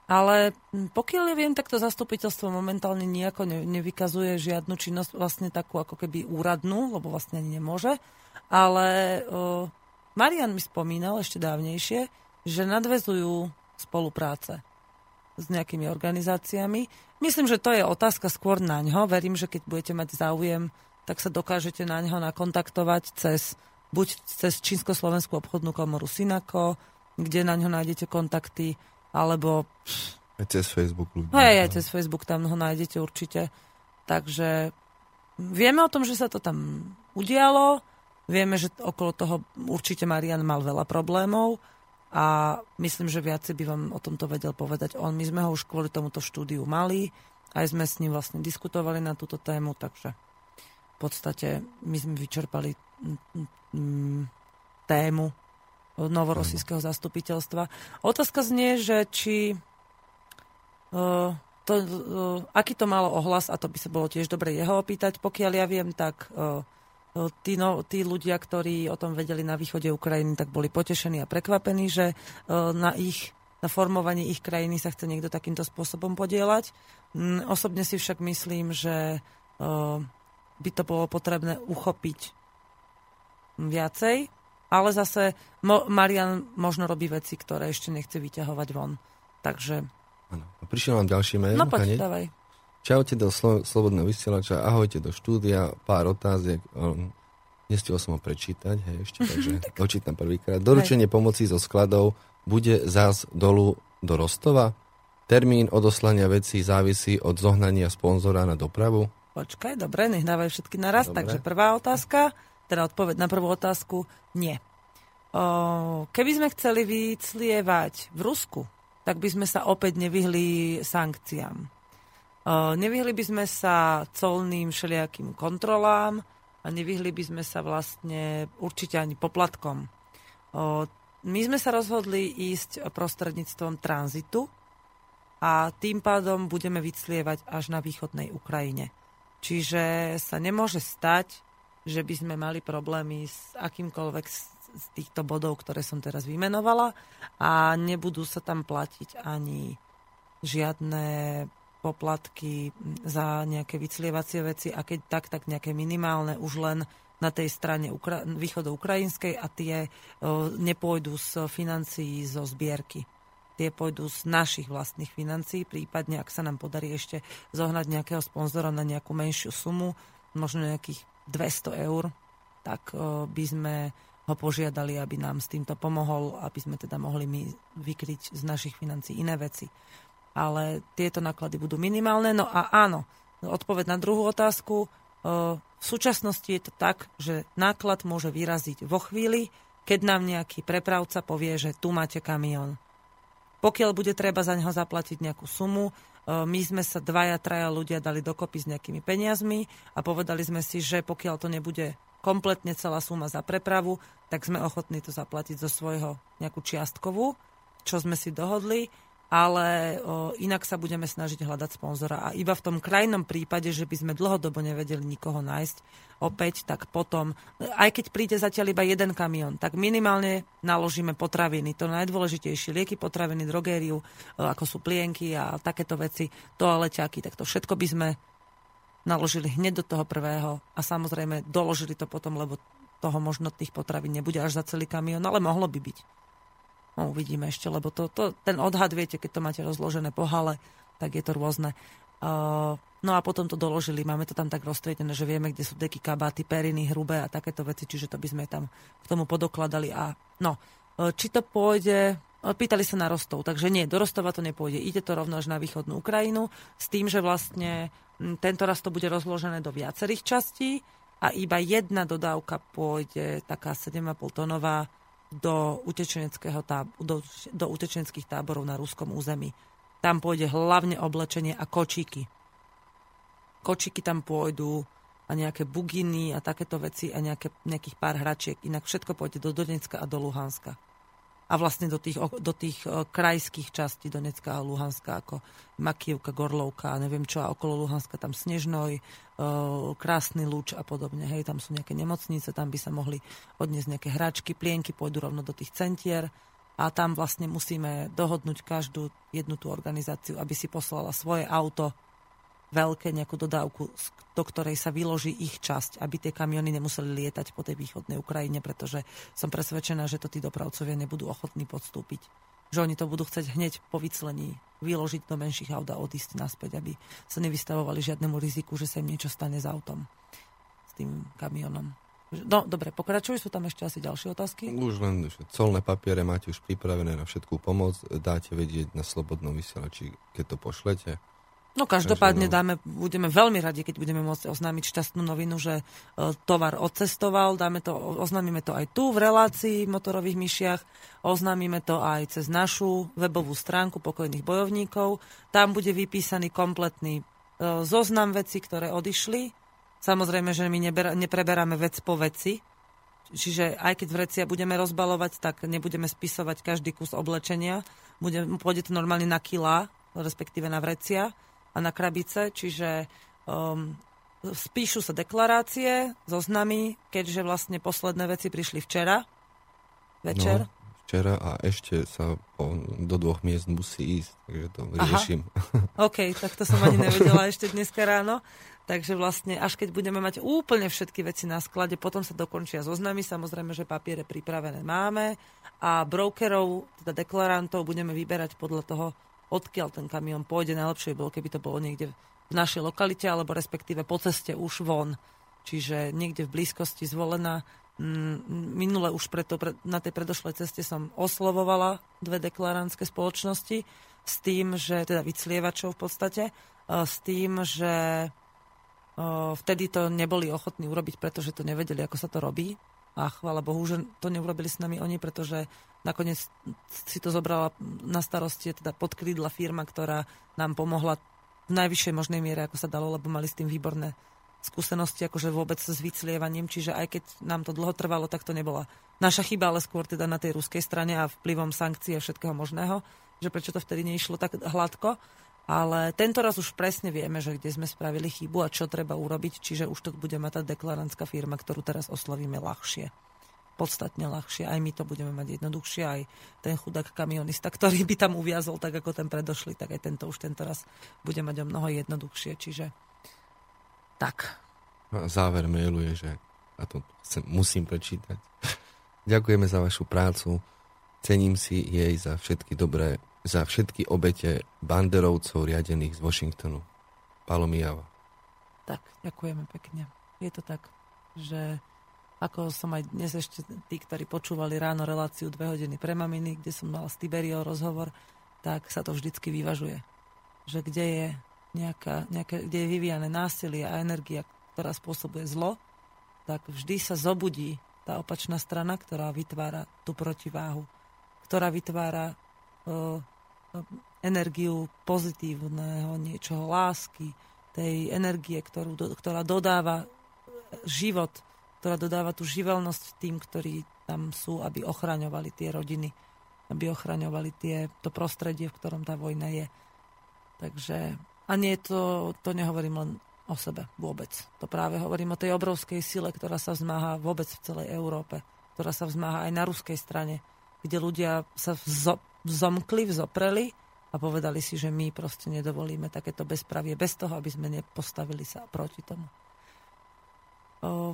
Ale hm, pokiaľ ja viem, tak to zastupiteľstvo momentálne nejako ne, nevykazuje žiadnu činnosť vlastne takú ako keby úradnú, lebo vlastne ani nemôže. Ale o, Marian mi spomínal ešte dávnejšie, že nadvezujú spolupráce s nejakými organizáciami. Myslím, že to je otázka skôr na ňo. Verím, že keď budete mať záujem, tak sa dokážete na ňo nakontaktovať cez buď cez Čínsko-Slovenskú obchodnú komoru Sinako, kde na ňo nájdete kontakty, alebo Aj cez Facebook ľudí. hej, aj cez Facebook tam ho nájdete určite. Takže vieme o tom, že sa to tam udialo, vieme, že okolo toho určite Marian mal veľa problémov a myslím, že viacej by vám o tomto vedel povedať on. My sme ho už kvôli tomuto štúdiu mali, aj sme s ním vlastne diskutovali na túto tému, takže v podstate my sme vyčerpali mm, mm, tému novorosijského zastupiteľstva. Otázka znie, že či uh, to, uh, aký to malo ohlas, a to by sa bolo tiež dobre jeho opýtať. Pokiaľ ja viem, tak uh, tí, no, tí ľudia, ktorí o tom vedeli na východe Ukrajiny, tak boli potešení a prekvapení, že na ich na formovanie ich krajiny sa chce niekto takýmto spôsobom podielať. Mm, Osobne si však myslím, že by to bolo potrebné uchopiť viacej, ale zase Mo- Marian možno robí veci, ktoré ešte nechce vyťahovať von. Takže, Áno. A Prišiel nám ďalší mail. no poď, dávaj. Čaute do Slo- Slobodného vysielača, ahojte do štúdia, pár otáziek. Um, nestihol som ho prečítať, hej, ešte, takže dočítam prvýkrát. Doručenie pomoci zo skladov bude zás dolu do Rostova? Termín odoslania vecí závisí od zohnania sponzora na dopravu? Počkaj, dobre, nech dávajú všetky naraz. Dobre. Takže prvá otázka, teda odpoveď na prvú otázku, nie. Keby sme chceli vyclievať v Rusku, tak by sme sa opäť nevyhli sankciám. Nevyhli by sme sa colným všelijakým kontrolám a nevyhli by sme sa vlastne určite ani poplatkom. My sme sa rozhodli ísť prostredníctvom tranzitu a tým pádom budeme vyclievať až na východnej Ukrajine. Čiže sa nemôže stať, že by sme mali problémy s akýmkoľvek z týchto bodov, ktoré som teraz vymenovala a nebudú sa tam platiť ani žiadne poplatky za nejaké vyclievacie veci a keď tak, tak nejaké minimálne už len na tej strane Ukra- východu ukrajinskej a tie o, nepôjdu z financií zo zbierky. Tie pôjdu z našich vlastných financií, prípadne ak sa nám podarí ešte zohnať nejakého sponzora na nejakú menšiu sumu, možno nejakých 200 eur, tak o, by sme ho požiadali, aby nám s týmto pomohol, aby sme teda mohli my vykryť z našich financií iné veci ale tieto náklady budú minimálne. No a áno, odpoveď na druhú otázku. E, v súčasnosti je to tak, že náklad môže vyraziť vo chvíli, keď nám nejaký prepravca povie, že tu máte kamión. Pokiaľ bude treba za neho zaplatiť nejakú sumu, my sme sa dvaja, traja ľudia dali dokopy s nejakými peniazmi a povedali sme si, že pokiaľ to nebude kompletne celá suma za prepravu, tak sme ochotní to zaplatiť zo svojho nejakú čiastkovú, čo sme si dohodli ale o, inak sa budeme snažiť hľadať sponzora. A iba v tom krajnom prípade, že by sme dlhodobo nevedeli nikoho nájsť, opäť, tak potom, aj keď príde zatiaľ iba jeden kamión, tak minimálne naložíme potraviny. To najdôležitejšie, lieky, potraviny, drogériu, ako sú plienky a takéto veci, toaleťaky, tak to všetko by sme naložili hneď do toho prvého a samozrejme doložili to potom, lebo toho možno tých potravín nebude až za celý kamión, ale mohlo by byť. No, uvidíme ešte, lebo to, to, ten odhad, viete, keď to máte rozložené po hale, tak je to rôzne. Uh, no a potom to doložili, máme to tam tak roztriedené, že vieme, kde sú deky, kabáty, periny, hrubé a takéto veci, čiže to by sme tam k tomu podokladali. A no, uh, či to pôjde, uh, pýtali sa na Rostov, takže nie, do Rostova to nepôjde, ide to rovno až na východnú Ukrajinu, s tým, že vlastne tento raz to bude rozložené do viacerých častí a iba jedna dodávka pôjde, taká 7,5 tonová, do, utečeneckého táb- do, do utečeneckých táborov na ruskom území. Tam pôjde hlavne oblečenie a kočíky. Kočíky tam pôjdu a nejaké buginy a takéto veci a nejaké, nejakých pár hračiek. Inak všetko pôjde do Donecka a do Luhanska a vlastne do tých, do tých e, krajských častí Donecka a Luhanska, ako Makivka, Gorlovka neviem čo, a okolo Luhanska tam Snežnoj, e, Krásny lúč a podobne. Hej, tam sú nejaké nemocnice, tam by sa mohli odniesť nejaké hračky, plienky, pôjdu rovno do tých centier a tam vlastne musíme dohodnúť každú jednu tú organizáciu, aby si poslala svoje auto veľké nejakú dodávku, do ktorej sa vyloží ich časť, aby tie kamiony nemuseli lietať po tej východnej Ukrajine, pretože som presvedčená, že to tí dopravcovia nebudú ochotní podstúpiť. Že oni to budú chcieť hneď po vyclení vyložiť do menších aut a odísť naspäť, aby sa nevystavovali žiadnemu riziku, že sa im niečo stane s autom, s tým kamionom. No, dobre, pokračuj, sú tam ešte asi ďalšie otázky? Už len, colné papiere máte už pripravené na všetkú pomoc, dáte vedieť na slobodnom vysielači, keď to pošlete. No každopádne dáme, budeme veľmi radi, keď budeme môcť oznámiť šťastnú novinu, že e, tovar odcestoval. Dáme to, oznámime to aj tu v relácii v motorových myšiach. Oznámime to aj cez našu webovú stránku pokojných bojovníkov. Tam bude vypísaný kompletný e, zoznam vecí, ktoré odišli. Samozrejme, že my nepreberáme vec po veci. Čiže aj keď vrecia budeme rozbalovať, tak nebudeme spisovať každý kus oblečenia. Bude, pôjde to normálne na kila, respektíve na vrecia na krabice, čiže um, spíšu sa deklarácie, zoznamy, keďže vlastne posledné veci prišli včera, večer. No, včera a ešte sa po, do dvoch miest musí ísť, takže to riešim. Aha. OK, tak to som ani nevedela ešte dneska ráno. Takže vlastne až keď budeme mať úplne všetky veci na sklade, potom sa dokončia zoznamy. Samozrejme, že papiere pripravené máme a brokerov, teda deklarantov, budeme vyberať podľa toho, odkiaľ ten kamión pôjde. Najlepšie bolo, keby to bolo niekde v našej lokalite, alebo respektíve po ceste už von. Čiže niekde v blízkosti zvolená. Mm, minule už preto, na tej predošlej ceste som oslovovala dve deklaránske spoločnosti s tým, že, teda vyclievačov v podstate, e, s tým, že e, vtedy to neboli ochotní urobiť, pretože to nevedeli, ako sa to robí. A chvála Bohu, že to neurobili s nami oni, pretože nakoniec si to zobrala na starosti teda podkrídla firma, ktorá nám pomohla v najvyššej možnej miere, ako sa dalo, lebo mali s tým výborné skúsenosti, akože vôbec s vyclievaním, čiže aj keď nám to dlho trvalo, tak to nebola naša chyba, ale skôr teda na tej ruskej strane a vplyvom sankcií a všetkého možného, že prečo to vtedy neišlo tak hladko. Ale tento raz už presne vieme, že kde sme spravili chybu a čo treba urobiť, čiže už to bude mať tá deklarantská firma, ktorú teraz oslovíme ľahšie. Podstatne ľahšie. Aj my to budeme mať jednoduchšie, aj ten chudák kamionista, ktorý by tam uviazol tak ako ten predošli, tak aj tento už tento raz bude mať o mnoho jednoduchšie. Čiže tak. A záver mailu je, že a to chcem, musím prečítať. Ďakujeme za vašu prácu. Cením si jej za všetky dobré, za všetky obete banderovcov riadených z Washingtonu. Palomijava. Tak, ďakujeme pekne. Je to tak, že ako som aj dnes ešte tí, ktorí počúvali ráno reláciu dve hodiny pre maminy, kde som mal s Tiberiou rozhovor, tak sa to vždycky vyvažuje. Že kde je nejaká, nejaké, kde je vyvíjane násilie a energia, ktorá spôsobuje zlo, tak vždy sa zobudí tá opačná strana, ktorá vytvára tú protiváhu, ktorá vytvára uh, energiu pozitívneho niečoho, lásky, tej energie, ktorú, ktorá dodáva život ktorá dodáva tú živelnosť tým, ktorí tam sú, aby ochraňovali tie rodiny, aby ochraňovali tie, to prostredie, v ktorom tá vojna je. Takže, a nie to, to nehovorím len o sebe vôbec. To práve hovorím o tej obrovskej sile, ktorá sa vzmáha vôbec v celej Európe, ktorá sa vzmáha aj na ruskej strane, kde ľudia sa vzo, vzomkli, vzopreli a povedali si, že my proste nedovolíme takéto bezpravie bez toho, aby sme nepostavili sa proti tomu. O,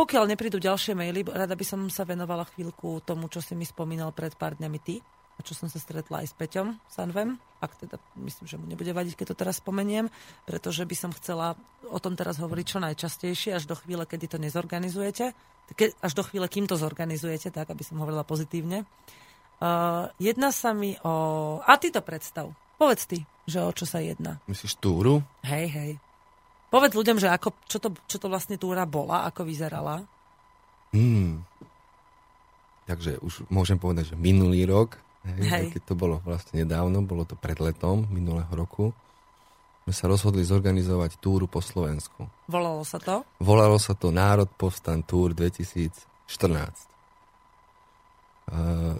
pokiaľ neprídu ďalšie maily, rada by som sa venovala chvíľku tomu, čo si mi spomínal pred pár dňami ty a čo som sa stretla aj s Peťom Sanvem, ak teda myslím, že mu nebude vadiť, keď to teraz spomeniem, pretože by som chcela o tom teraz hovoriť čo najčastejšie, až do chvíle, kedy to nezorganizujete, ke, až do chvíle, kým to zorganizujete, tak, aby som hovorila pozitívne. Uh, jedná sa mi o... A ty to predstav. Povedz ty, že o čo sa jedná. Myslíš túru? Hej, hej. Povedz ľuďom, že ako, čo, to, čo to vlastne túra bola, ako vyzerala. Hmm. Takže už môžem povedať, že minulý rok, hej, hej. keď to bolo vlastne nedávno, bolo to pred letom minulého roku, sme sa rozhodli zorganizovať túru po Slovensku. Volalo sa to? Volalo sa to Národ povstan Túr 2014. Uh,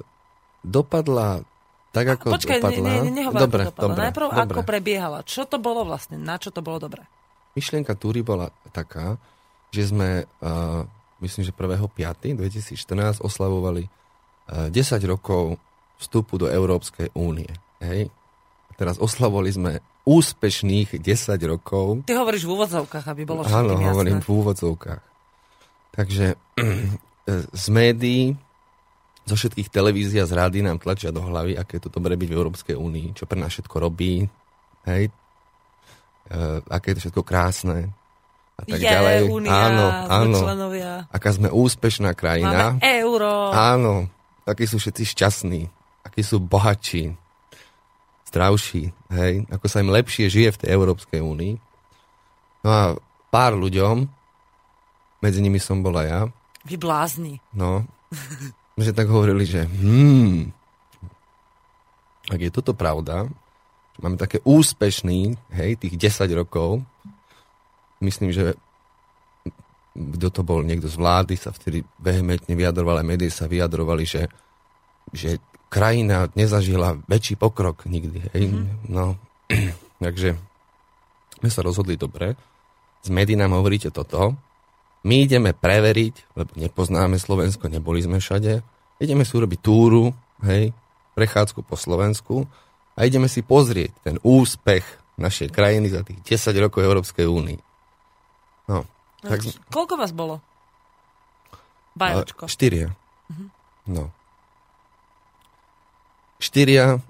dopadla tak, ako Počkaj, dopadla. Ne, ne, dobre, dopadla. Dobre, Najprv dobre. ako prebiehala. Čo to bolo vlastne? Na čo to bolo dobré? Myšlienka túry bola taká, že sme, uh, myslím, že 1.5. 2014 oslavovali uh, 10 rokov vstupu do Európskej únie. Hej? A teraz oslavovali sme úspešných 10 rokov. Ty hovoríš v úvodzovkách, aby bolo všetkým Áno, hovorím v úvodzovkách. Takže z médií, zo všetkých televízií a z rády nám tlačia do hlavy, aké je to dobré byť v Európskej únii, čo pre nás všetko robí. Hej, uh, aké je to všetko krásne a tak je, ďalej. Unia, áno, áno. Členovia. Aká sme úspešná krajina. Máme euro. Áno, akí sú všetci šťastní, akí sú bohatší, zdravší, hej, ako sa im lepšie žije v tej Európskej únii. No a pár ľuďom, medzi nimi som bola ja. Vy blázni. No, že tak hovorili, že hmm, ak je toto pravda, máme také úspešný, hej, tých 10 rokov. Myslím, že kto to bol, niekto z vlády sa vtedy vehementne vyjadroval, aj sa vyjadrovali, že, že krajina nezažila väčší pokrok nikdy. Hej? Mm-hmm. No, takže sme sa rozhodli dobre. Z médií nám hovoríte toto. My ideme preveriť, lebo nepoznáme Slovensko, neboli sme všade. Ideme si urobiť túru, hej, prechádzku po Slovensku a ideme si pozrieť ten úspech našej krajiny za tých 10 rokov Európskej únii. No, no, tak... Koľko vás bolo? Bajočko. Štyria. Uh-huh. No. Štyria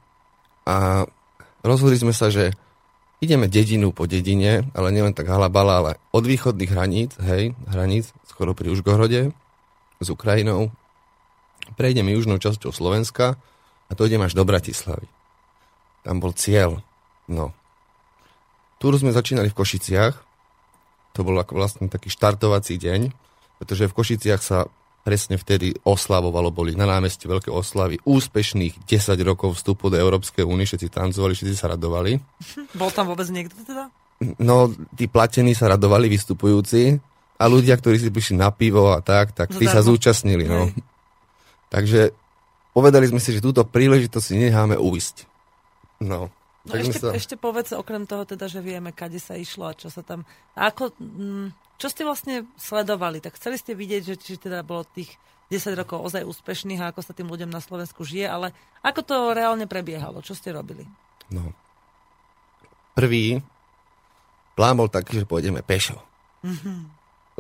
a rozhodli sme sa, že ideme dedinu po dedine, ale nielen tak halabala, ale od východných hraníc, hej, hraníc, skoro pri Užgorode, s Ukrajinou, prejdeme južnou časťou Slovenska a to ideme až do Bratislavy. Tam bol cieľ. No. Túru sme začínali v Košiciach. To bol ako vlastne taký štartovací deň, pretože v Košiciach sa presne vtedy oslavovalo, boli na námestí veľké oslavy úspešných 10 rokov vstupu do Európskej únie, všetci tancovali, všetci sa radovali. Bol tam vôbec niekto teda? No, tí platení sa radovali, vystupujúci, a ľudia, ktorí si prišli na pivo a tak, tak tí sa zúčastnili. No. Takže povedali sme si, že túto príležitosť si necháme uísť. No, No ešte, sa... ešte povedz, okrem toho teda, že vieme, kade sa išlo a čo sa tam... Ako, mm, čo ste vlastne sledovali? Tak chceli ste vidieť, že či teda bolo tých 10 rokov ozaj úspešných a ako sa tým ľuďom na Slovensku žije, ale ako to reálne prebiehalo? Čo ste robili? No. Prvý plán bol taký, že pôjdeme pešo. Mm-hmm.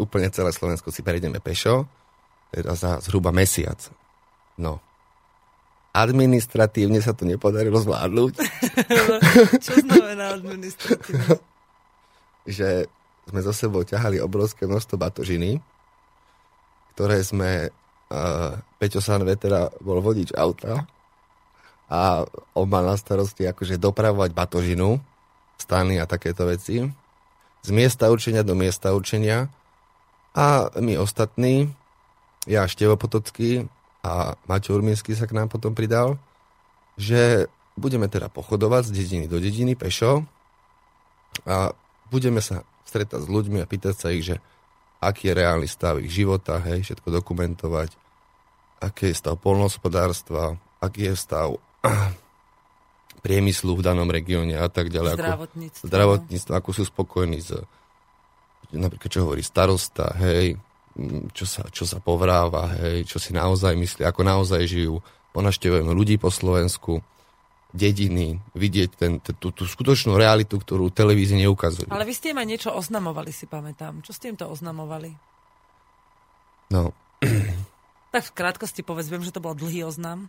Úplne celé Slovensko si prejdeme pešo, teda za zhruba mesiac. No, administratívne sa to nepodarilo zvládnuť. Čo znamená administratívne? že sme zo sebou ťahali obrovské množstvo batožiny, ktoré sme... Uh, Peťo Sanve teda bol vodič auta a on mal na starosti akože dopravovať batožinu, stany a takéto veci z miesta určenia do miesta určenia a my ostatní, ja Števo Potocký, a Maťo Urminsky sa k nám potom pridal, že budeme teda pochodovať z dediny do dediny pešo a budeme sa stretať s ľuďmi a pýtať sa ich, že aký je reálny stav ich života, hej, všetko dokumentovať, aký je stav polnohospodárstva, aký je stav priemyslu v danom regióne a tak ďalej. Zdravotníctvo. Ako, zdravotníctvo, ako sú spokojní s napríklad čo hovorí starosta, hej, čo sa, čo sa povráva, hej, čo si naozaj myslí, ako naozaj žijú. Ponaštevujeme ľudí po Slovensku, dediny, vidieť ten, tú, tú skutočnú realitu, ktorú televízie neukazujú. Ale vy ste im aj niečo oznamovali, si pamätám. Čo ste im to oznamovali? No. tak v krátkosti povedz, viem, že to bol dlhý oznam.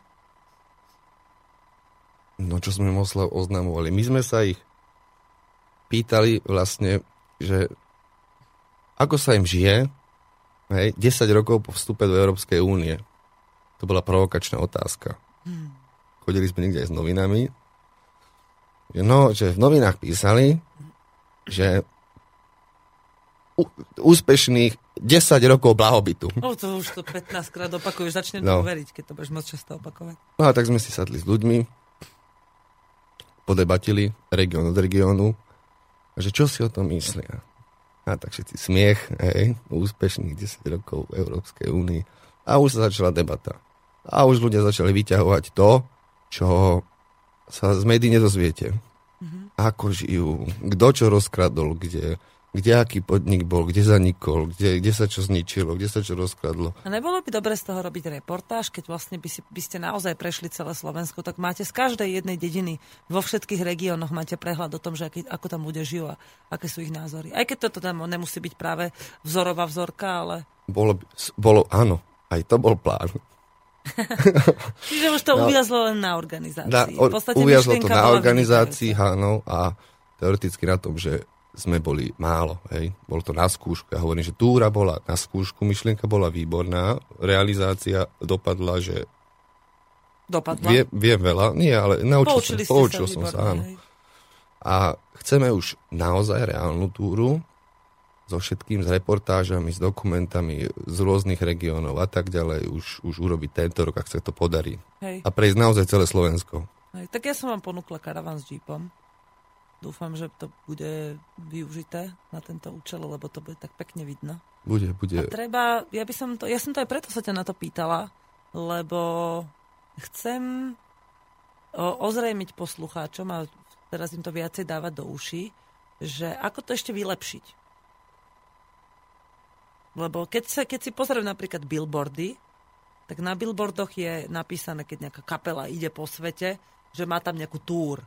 No, čo sme im oznamovali? My sme sa ich pýtali vlastne, že ako sa im žije, Hej, 10 rokov po vstupe do Európskej únie. To bola provokačná otázka. Hmm. Chodili sme niekde aj s novinami. No, že v novinách písali, že úspešných 10 rokov blahobytu. No to už to 15 krát opakuješ, začnem no. to veriť, keď to budeš moc často opakovať. No a tak sme si sadli s ľuďmi, podebatili región od regiónu, že čo si o tom myslia. A tak všetci smiech, hej, úspešných 10 rokov v Európskej únii. A už sa začala debata. A už ľudia začali vyťahovať to, čo sa z médií nedozviete. Mm-hmm. Ako žijú, kto čo rozkradol, kde, kde aký podnik bol, kde zanikol, kde, kde sa čo zničilo, kde sa čo rozkladlo. A nebolo by dobre z toho robiť reportáž, keď vlastne by, si, by ste naozaj prešli celé Slovensko, tak máte z každej jednej dediny, vo všetkých regiónoch máte prehľad o tom, že aký, ako tam ľudia žijú a aké sú ich názory. Aj keď toto tam nemusí byť práve vzorová vzorka, ale... Bolo, bolo áno, aj to bol plán. Čiže už to no, uviazlo len na organizácii. Na, or, uviazlo to na organizácii, áno, a teoreticky na tom, že sme boli málo. Hej. Bolo to na skúšku. Ja hovorím, že túra bola na skúšku, myšlienka bola výborná, realizácia dopadla, že Dopadla? Vie, viem veľa. Nie, ale naučil Poučili som, poučil sa, som výborné, sa, áno. Hej. A chceme už naozaj reálnu túru so všetkým, s reportážami, s dokumentami z rôznych regiónov a tak ďalej už, už urobiť tento rok, ak sa to podarí. Hej. A prejsť naozaj celé Slovensko. Hej. Tak ja som vám ponúkla karavan s jeepom. Dúfam, že to bude využité na tento účel, lebo to bude tak pekne vidno. Bude, bude. A treba, ja by som to, ja som to aj preto sa ťa na to pýtala, lebo chcem ozrejmiť poslucháčom a teraz im to viacej dávať do uší, že ako to ešte vylepšiť. Lebo keď, sa, keď si pozriem napríklad billboardy, tak na billboardoch je napísané, keď nejaká kapela ide po svete, že má tam nejakú túr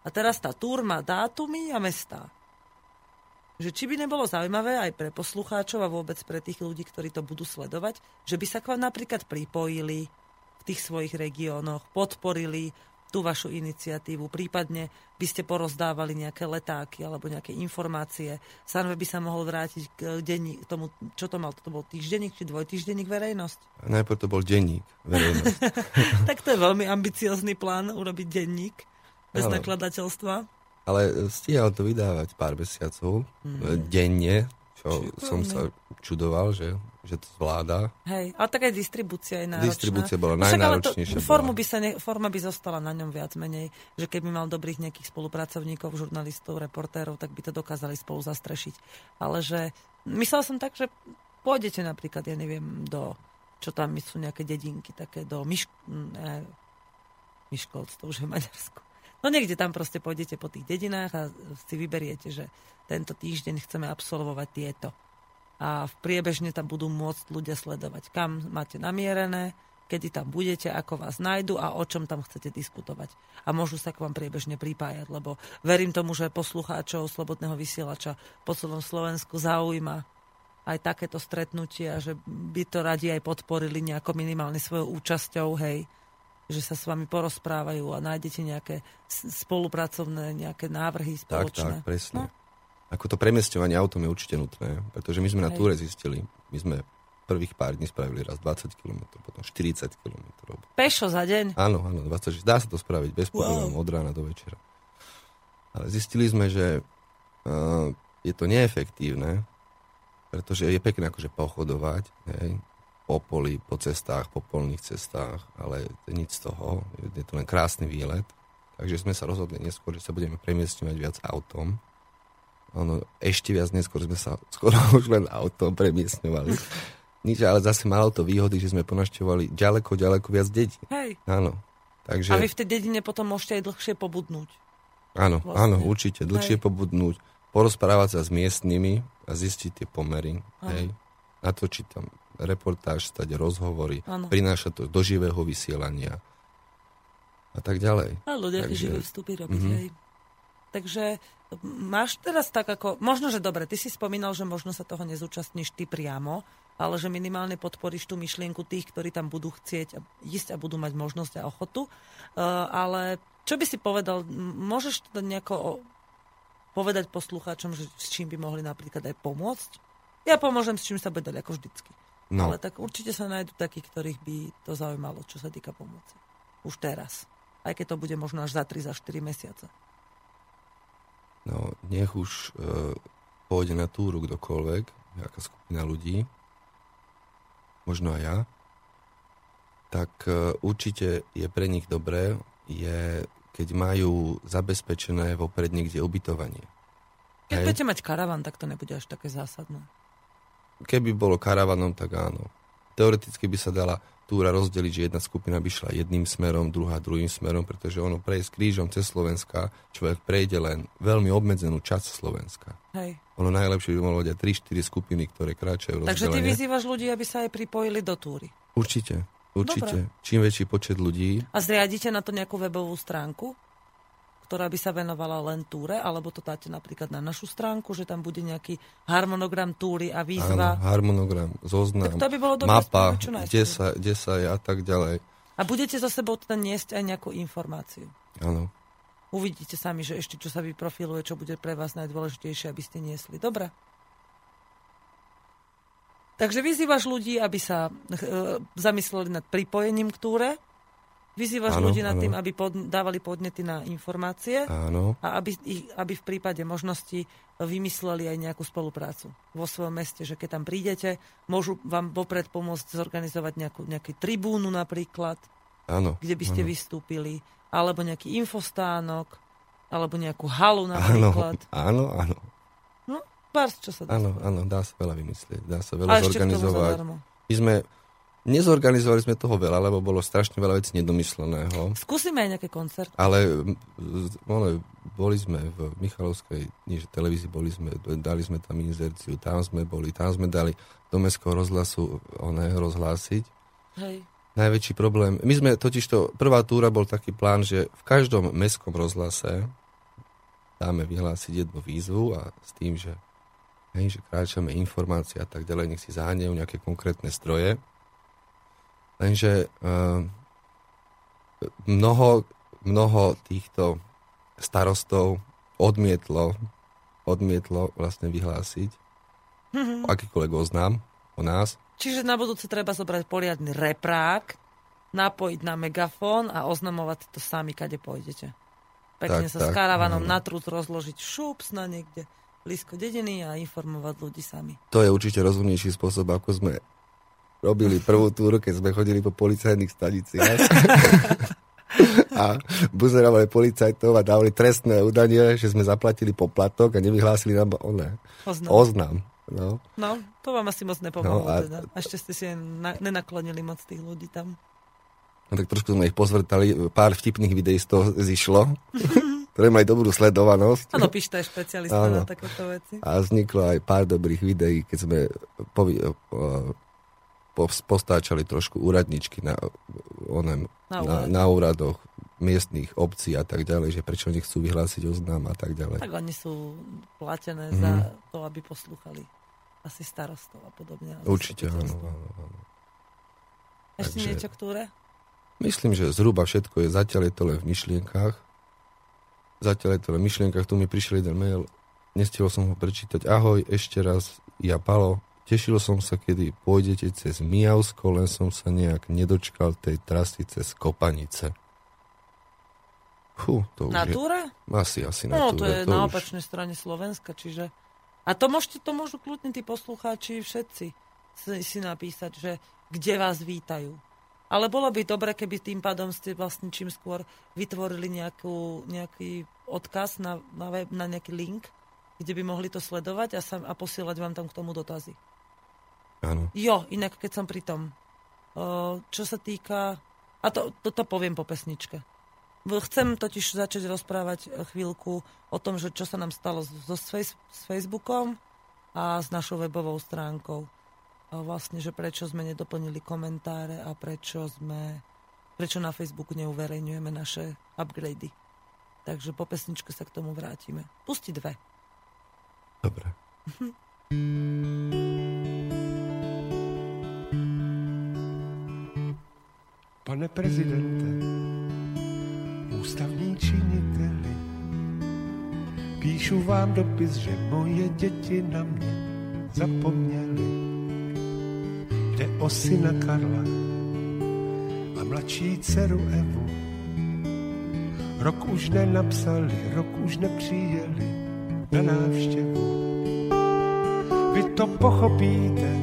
a teraz tá túr má dátumy a mestá. Že či by nebolo zaujímavé aj pre poslucháčov a vôbec pre tých ľudí, ktorí to budú sledovať, že by sa k vám napríklad pripojili v tých svojich regiónoch, podporili tú vašu iniciatívu, prípadne by ste porozdávali nejaké letáky alebo nejaké informácie. Sanve by sa mohol vrátiť k denní, tomu, čo to mal, to bol týždenník či dvojtýždenník verejnosť? Najprv to bol denník verejnosť. tak to je veľmi ambiciózny plán urobiť denník bez ale, nakladateľstva. Ale stíhal to vydávať pár mesiacov mm. denne, čo Čiže som sa čudoval, že, že to zvláda. Hej, ale tak aj distribúcia je náročná. Distribúcia bola no, najnáročnejšia. formu by, sa ne, forma by zostala na ňom viac menej, že keby mal dobrých nejakých spolupracovníkov, žurnalistov, reportérov, tak by to dokázali spolu zastrešiť. Ale že, myslel som tak, že pôjdete napríklad, ja neviem, do, čo tam sú nejaké dedinky, také do Myš... Ne, Myškolc, to už je Maďarsku No niekde tam proste pôjdete po tých dedinách a si vyberiete, že tento týždeň chceme absolvovať tieto. A v priebežne tam budú môcť ľudia sledovať, kam máte namierené, kedy tam budete, ako vás nájdu a o čom tam chcete diskutovať. A môžu sa k vám priebežne pripájať, lebo verím tomu, že poslucháčov Slobodného vysielača po celom Slovensku zaujíma aj takéto stretnutia, že by to radi aj podporili nejako minimálne svojou účasťou, hej že sa s vami porozprávajú a nájdete nejaké spolupracovné nejaké návrhy spoločné. Tak, tak, presne. No? Ako to premiesťovanie autom je určite nutné, pretože my sme Hej. na túre zistili, my sme prvých pár dní spravili raz 20 km, potom 40 km. Pešo za deň? Áno, áno, 20, dá sa to spraviť bez problémov wow. od rána do večera. Ale zistili sme, že uh, je to neefektívne, pretože je pekné akože pochodovať, hej, po poli, po cestách, po polných cestách, ale nič z toho, je to len krásny výlet. Takže sme sa rozhodli neskôr, že sa budeme premiestňovať viac autom. Ono, ešte viac neskôr sme sa skoro už len autom premiestňovali. Nič, ale zase malo to výhody, že sme ponašťovali ďaleko, ďaleko viac detí. Hej. Áno. Takže... A vy v tej dedine potom môžete aj dlhšie pobudnúť. Áno, vlastne. áno, určite. Dlhšie Hej. pobudnúť, porozprávať sa s miestnymi a zistiť tie pomery. Hej. Natočiť tam reportáž, stať rozhovory, ano. prináša to do živého vysielania a tak ďalej. A ľudia Takže... živé vstupy robiť, mm-hmm. hej. Takže máš teraz tak ako, možno, že dobre, ty si spomínal, že možno sa toho nezúčastníš ty priamo, ale že minimálne podporíš tú myšlienku tých, ktorí tam budú chcieť ísť a budú mať možnosť a ochotu. Uh, ale čo by si povedal, môžeš to nejako povedať poslucháčom, že s čím by mohli napríklad aj pomôcť? Ja pomôžem, s čím sa bude ako vždycky. No. Ale tak určite sa nájdú takí, ktorých by to zaujímalo, čo sa týka pomoci. Už teraz. Aj keď to bude možno až za 3, za 4 mesiace. No, nech už e, pôjde na túru kdokoľvek, nejaká skupina ľudí, možno aj ja, tak e, určite je pre nich dobré, je, keď majú zabezpečené vopred niekde ubytovanie. Keď budete mať karavan, tak to nebude až také zásadné keby bolo karavanom, tak áno. Teoreticky by sa dala túra rozdeliť, že jedna skupina by šla jedným smerom, druhá druhým smerom, pretože ono prejsť krížom cez Slovenska, človek prejde len veľmi obmedzenú časť Slovenska. Hej. Ono najlepšie by mohlo mať 3-4 skupiny, ktoré kráčajú Takže ty vyzývaš ľudí, aby sa aj pripojili do túry. Určite, určite. Dobre. Čím väčší počet ľudí. A zriadíte na to nejakú webovú stránku? Ktorá by sa venovala len túre, alebo to dáte napríklad na našu stránku, že tam bude nejaký harmonogram túry a výzva. Áno, harmonogram, zoznam, tak to by bolo mapa, kde sa, kde sa je a tak ďalej. A budete za sebou teda niesť aj nejakú informáciu. Áno. Uvidíte sami, že ešte čo sa vyprofiluje, čo bude pre vás najdôležitejšie, aby ste niesli. Dobre. Takže vyzývaš ľudí, aby sa e, zamysleli nad pripojením k túre, Vyzývaš áno, ľudí nad áno. tým, aby pod, dávali podnety na informácie áno. a aby, ich, aby v prípade možnosti vymysleli aj nejakú spoluprácu vo svojom meste, že keď tam prídete, môžu vám vopred pomôcť zorganizovať nejakú, nejakú tribúnu napríklad, áno, kde by ste áno. vystúpili, alebo nejaký infostánok, alebo nejakú halu napríklad. Áno, áno. No, pár, čo sa dá. Áno, áno, dá sa veľa vymyslieť, dá sa veľa a zorganizovať. My sme Nezorganizovali sme toho veľa, lebo bolo strašne veľa vecí nedomysleného. Skúsime aj nejaké koncert. Ale ale boli sme v Michalovskej nie, televízii, boli sme, dali sme tam inzerciu, tam sme boli, tam sme dali do mestského rozhlasu oné rozhlásiť. Hej. Najväčší problém, my sme totižto, prvá túra bol taký plán, že v každom mestskom rozhlase dáme vyhlásiť jednu výzvu a s tým, že, hej, že kráčame informácie a tak ďalej, nech si zaháňajú nejaké konkrétne stroje Lenže uh, mnoho, mnoho týchto starostov odmietlo, odmietlo vlastne vyhlásiť mm-hmm. akýkoľvek oznám o nás. Čiže na budúce treba zobrať poriadny reprák, napojiť na megafón a oznamovať to sami, kade pôjdete. Pekne tak, sa tak, s karavanom na trúd rozložiť šups na niekde blízko dediny a informovať ľudí sami. To je určite rozumnejší spôsob, ako sme robili prvú túru, keď sme chodili po policajných staniciach. a buzerovali policajtov a dávali trestné údanie, že sme zaplatili poplatok a nevyhlásili nám oné. Oznam. Oznam. No. no, to vám asi moc nepomohlo. No, a... teda. Ešte ste si na, nenaklonili moc tých ľudí tam. No tak trošku sme ich pozvrtali, pár vtipných videí z toho zišlo, ktoré majú dobrú sledovanosť. Áno, píšte špecialista na takéto veci. A vzniklo aj pár dobrých videí, keď sme povi, po, postáčali trošku úradničky na, onem, na, na, na úradoch miestných obcí a tak ďalej, že prečo nechcú vyhlásiť oznám a tak ďalej. Tak oni sú platené mm. za to, aby poslúchali asi starostov a podobne. Určite, áno, áno, áno. Ešte Takže... niečo, ktoré? Myslím, že zhruba všetko je, zatiaľ je to len v myšlienkách. Zatiaľ je to len v myšlienkách, tu mi prišiel jeden mail, nestihol som ho prečítať. Ahoj, ešte raz, ja Palo, tešil som sa, kedy pôjdete cez Mijavsko, len som sa nejak nedočkal tej trasy cez Kopanice. Fú, to na túre? Asi, asi na no, túre. to je to na už... opačnej strane Slovenska, čiže... A to môžete, to môžu kľudne tí poslucháči všetci si, si napísať, že kde vás vítajú. Ale bolo by dobre, keby tým pádom ste vlastne čím skôr vytvorili nejakú, nejaký odkaz na, na, web, na nejaký link, kde by mohli to sledovať a, sa, a posielať vám tam k tomu dotazy. Áno. Jo, inak keď som pri tom. O, čo sa týka... A to, to, to poviem po pesničke. Chcem totiž začať rozprávať chvíľku o tom, že čo sa nám stalo so, s Facebookom a s našou webovou stránkou vlastne, že prečo sme nedoplnili komentáre a prečo sme prečo na Facebooku neuverejňujeme naše upgrady. Takže po pesničke sa k tomu vrátime. Pusti dve. Dobre. Pane prezidente, ústavní činiteli, píšu vám dopis, že moje děti na mě zapomněli Jde o syna Karla a mladší dceru Evu. Rok už nenapsali, rok už nepřijeli na návštěvu. Vy to pochopíte,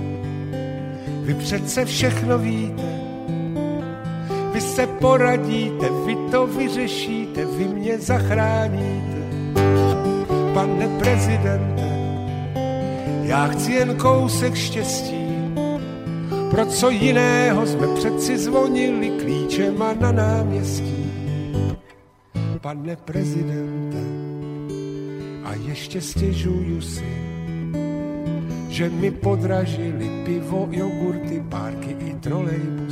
vy přece všechno víte. Vy se poradíte, vy to vyřešíte, vy mě zachráníte. Pane prezidente, já chci jen kousek štěstí, pro co jiného jsme přeci zvonili klíčema na náměstí. Pane prezidente, a ještě stěžuju si, že mi podražili pivo, jogurty, párky i trolejbusy.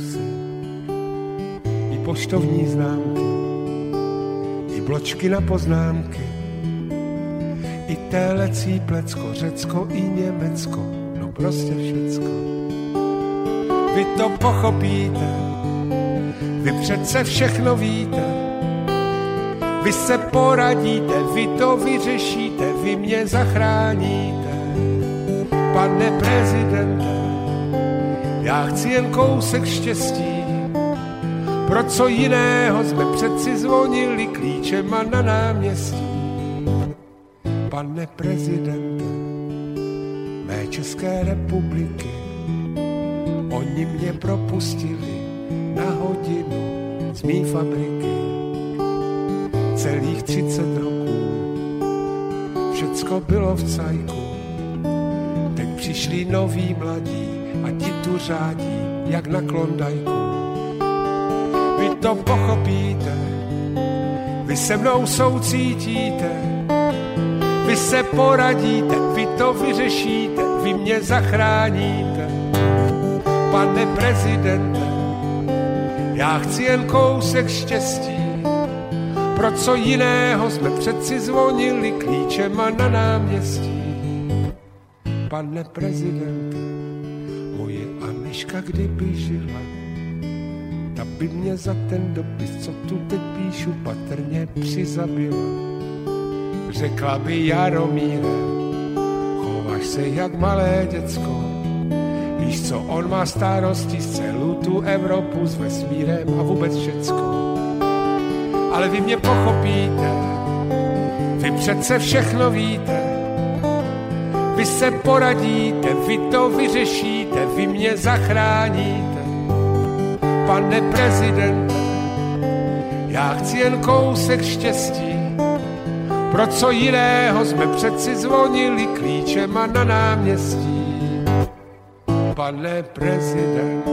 Poštovní známky, i bločky na poznámky, i telecí plecko, Řecko i Německo, no prostě všecko vy to pochopíte, vy přece všechno víte, vy se poradíte, vy to vyřešíte, vy mě zachráníte. Pane prezidente, já chci jen kousek štěstí, pro co jiného jsme přeci zvonili klíčema na náměstí. Pane prezidente, mé České republiky, Oni mě propustili na hodinu z mý fabriky. Celých 30 roků všecko bylo v cajku. Teď přišli noví mladí a ti tu řádí jak na klondajku. Vy to pochopíte, vy se mnou soucítíte, vy se poradíte, vy to vyřešíte, vy mě zachráníte. Pane prezidente, já chci jen kousek štěstí, pro co jiného jsme přeci zvonili klíčema na náměstí. Pane prezidente, moje Aniška kdyby žila, by mě za ten dopis, co tu teď píšu, patrně přizabila. Řekla by Jaromíre, chováš se jak malé děcko, Víš co, on má starosti z celou tu Evropu s vesmírem a vůbec všecko. Ale vy mě pochopíte, vy přece všechno víte. Vy se poradíte, vy to vyřešíte, vy mě zachráníte pane prezidente, já chci jen kousek štěstí, pro co jiného jsme přeci zvonili klíčem na náměstí. Pane prezidente.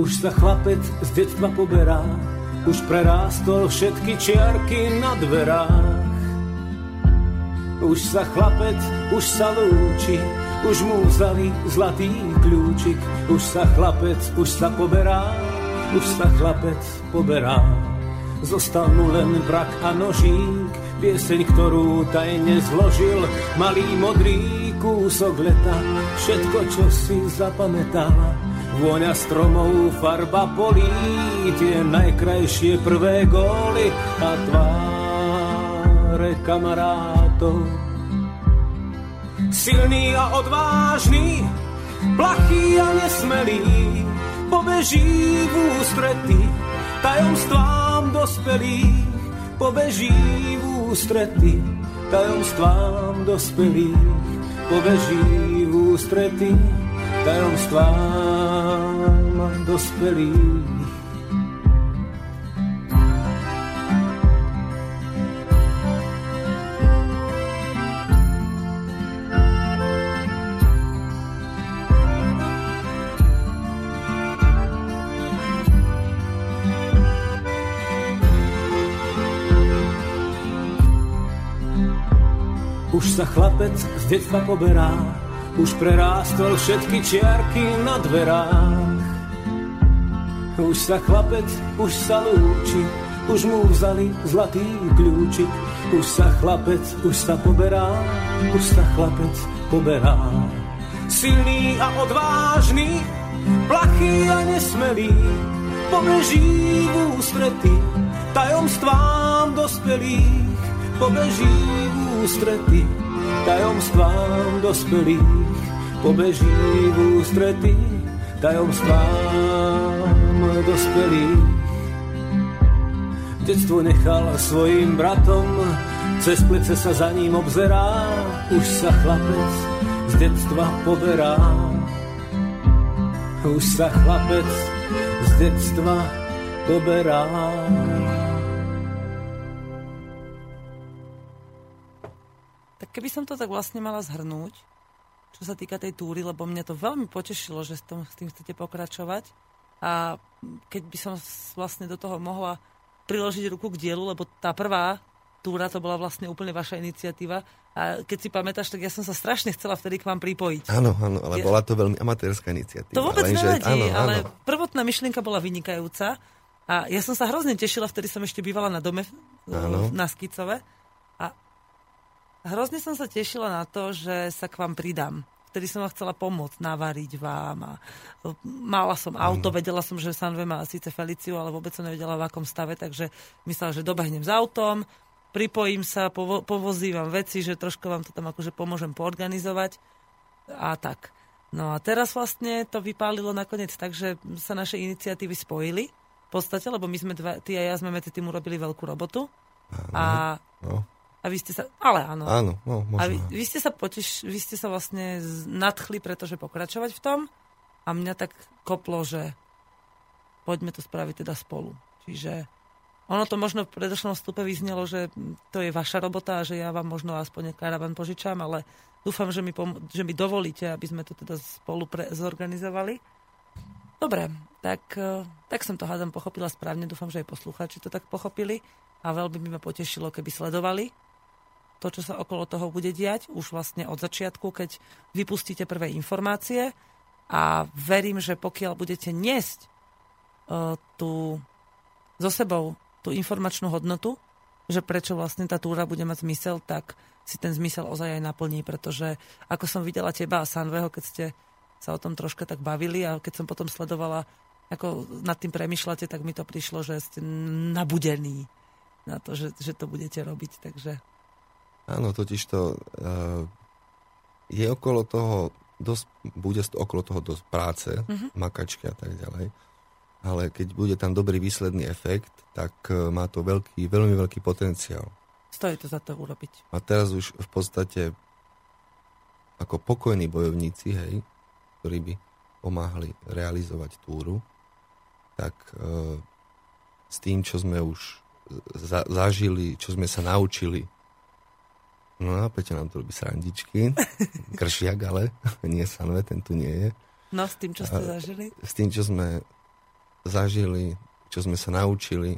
Už sa chlapec z detstva poberá, už prerástol všetky čiarky na dverách už sa chlapec, už sa lúči, už mu vzali zlatý kľúčik. Už sa chlapec, už sa poberá, už sa chlapec poberá. Zostal mu len brak a nožík, pieseň, ktorú tajne zložil, malý modrý kúsok leta, všetko, čo si zapamätala Vôňa stromov, farba polí, tie najkrajšie prvé góly a tváre kamarátov. Silný a odvážny, plachý a nesmelý, pobeží v ústrety tajomstvám dospelých, pobeží v ústrety tajomstvám dospelých, pobeží v ústrety tajomstvám dospelých. Už sa chlapec z detstva poberá už prerástol všetky čiarky na dverách. Už sa chlapec, už sa lúči, už mu vzali zlatý kľúčik. Už sa chlapec, už sa poberá, už sa chlapec poberá. Silný a odvážny, plachý a nesmelý, pobeží v ústrety tajomstvám dospelých, pobeží ústrety tajomstvám dospelých pobeží v ústrety tajomstvám dospelých. Detstvo nechal svojim bratom, cez plece sa za ním obzerá, už sa chlapec z detstva poberá. Už sa chlapec z detstva poberá. Keby som to tak vlastne mala zhrnúť, čo sa týka tej túry, lebo mňa to veľmi potešilo, že s, tom, s tým chcete pokračovať. A keď by som vlastne do toho mohla priložiť ruku k dielu, lebo tá prvá túra to bola vlastne úplne vaša iniciatíva. A keď si pamätáš, tak ja som sa strašne chcela vtedy k vám pripojiť. Áno, áno, ale bola to veľmi amatérska iniciatíva. To vôbec lenže, nevadí, áno, ale áno. prvotná myšlienka bola vynikajúca. A ja som sa hrozne tešila, vtedy som ešte bývala na dome áno. na Skicove. Hrozne som sa tešila na to, že sa k vám pridám. Vtedy som vám chcela pomôcť navariť vám a mala som auto, vedela som, že Sanve má síce Feliciu, ale vôbec som nevedela v akom stave, takže myslela, že dobehnem s autom, pripojím sa, povo- povozím vám veci, že trošku vám to tam akože pomôžem poorganizovať a tak. No a teraz vlastne to vypálilo nakoniec tak, že sa naše iniciatívy spojili v podstate, lebo my sme dva, ty a ja sme medzi tým urobili veľkú robotu. A no. A vy ste sa, ale áno. Áno, no, možno. A vy, vy, ste sa poteš, vy ste sa vlastne nadchli, pretože pokračovať v tom a mňa tak koplo, že poďme to spraviť teda spolu. Čiže ono to možno v predošlom vstupe vyznelo, že to je vaša robota a že ja vám možno aspoň karavan požičam, ale dúfam, že mi, pom- že mi dovolíte, aby sme to teda spolu pre- zorganizovali. Dobre, tak, eh, tak som to hádam pochopila správne, dúfam, že aj poslucháči to tak pochopili a veľmi by ma potešilo, keby sledovali to, čo sa okolo toho bude diať, už vlastne od začiatku, keď vypustíte prvé informácie a verím, že pokiaľ budete niesť uh, tú, so sebou tú informačnú hodnotu, že prečo vlastne tá túra bude mať zmysel, tak si ten zmysel ozaj aj naplní, pretože ako som videla teba a Sanveho, keď ste sa o tom troška tak bavili a keď som potom sledovala, ako nad tým premyšľate, tak mi to prišlo, že ste nabudení na to, že, že to budete robiť. Takže Áno, totiž to uh, je okolo toho dosť, bude okolo toho dosť práce, uh-huh. makačky a tak ďalej. Ale keď bude tam dobrý výsledný efekt, tak uh, má to veľký, veľmi veľký potenciál. Stojí to za to urobiť. A teraz už v podstate ako pokojní bojovníci, hej, ktorí by pomáhali realizovať túru, tak uh, s tým, čo sme už za, zažili, čo sme sa naučili No a Peťa nám tu robí srandičky. Kršiak ale, nie Sanve, ten tu nie je. No s tým, čo ste a, zažili? S tým, čo sme zažili, čo sme sa naučili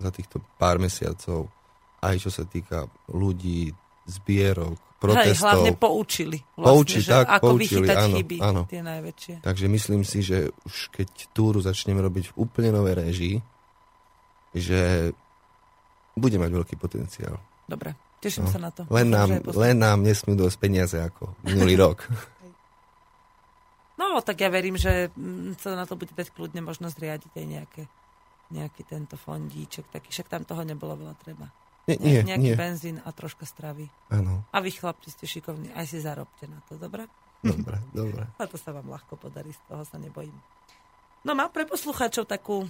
za týchto pár mesiacov, aj čo sa týka ľudí, zbierok, Hej, protestov. hlavne poučili. Vlastne, Poučiť, že tak, ako poučili, vychytať áno, chyby, áno. tie najväčšie. Takže myslím si, že už keď túru začneme robiť v úplne novej režii, že bude mať veľký potenciál. Dobre, teším No. sa na to. Len nám, len nám nesmú dosť peniaze ako minulý rok. No, tak ja verím, že mm, sa na to bude dať kľudne možno zriadiť aj nejaké, nejaký tento fondíček, taký, však tam toho nebolo veľa treba. Nie, nie, nejaký nie. benzín a troška stravy. Áno, A vy chlapci ste šikovní, aj si zarobte na to, dobre? dobre, dobre. A to sa vám ľahko podarí, z toho sa nebojím. No mám pre poslucháčov takú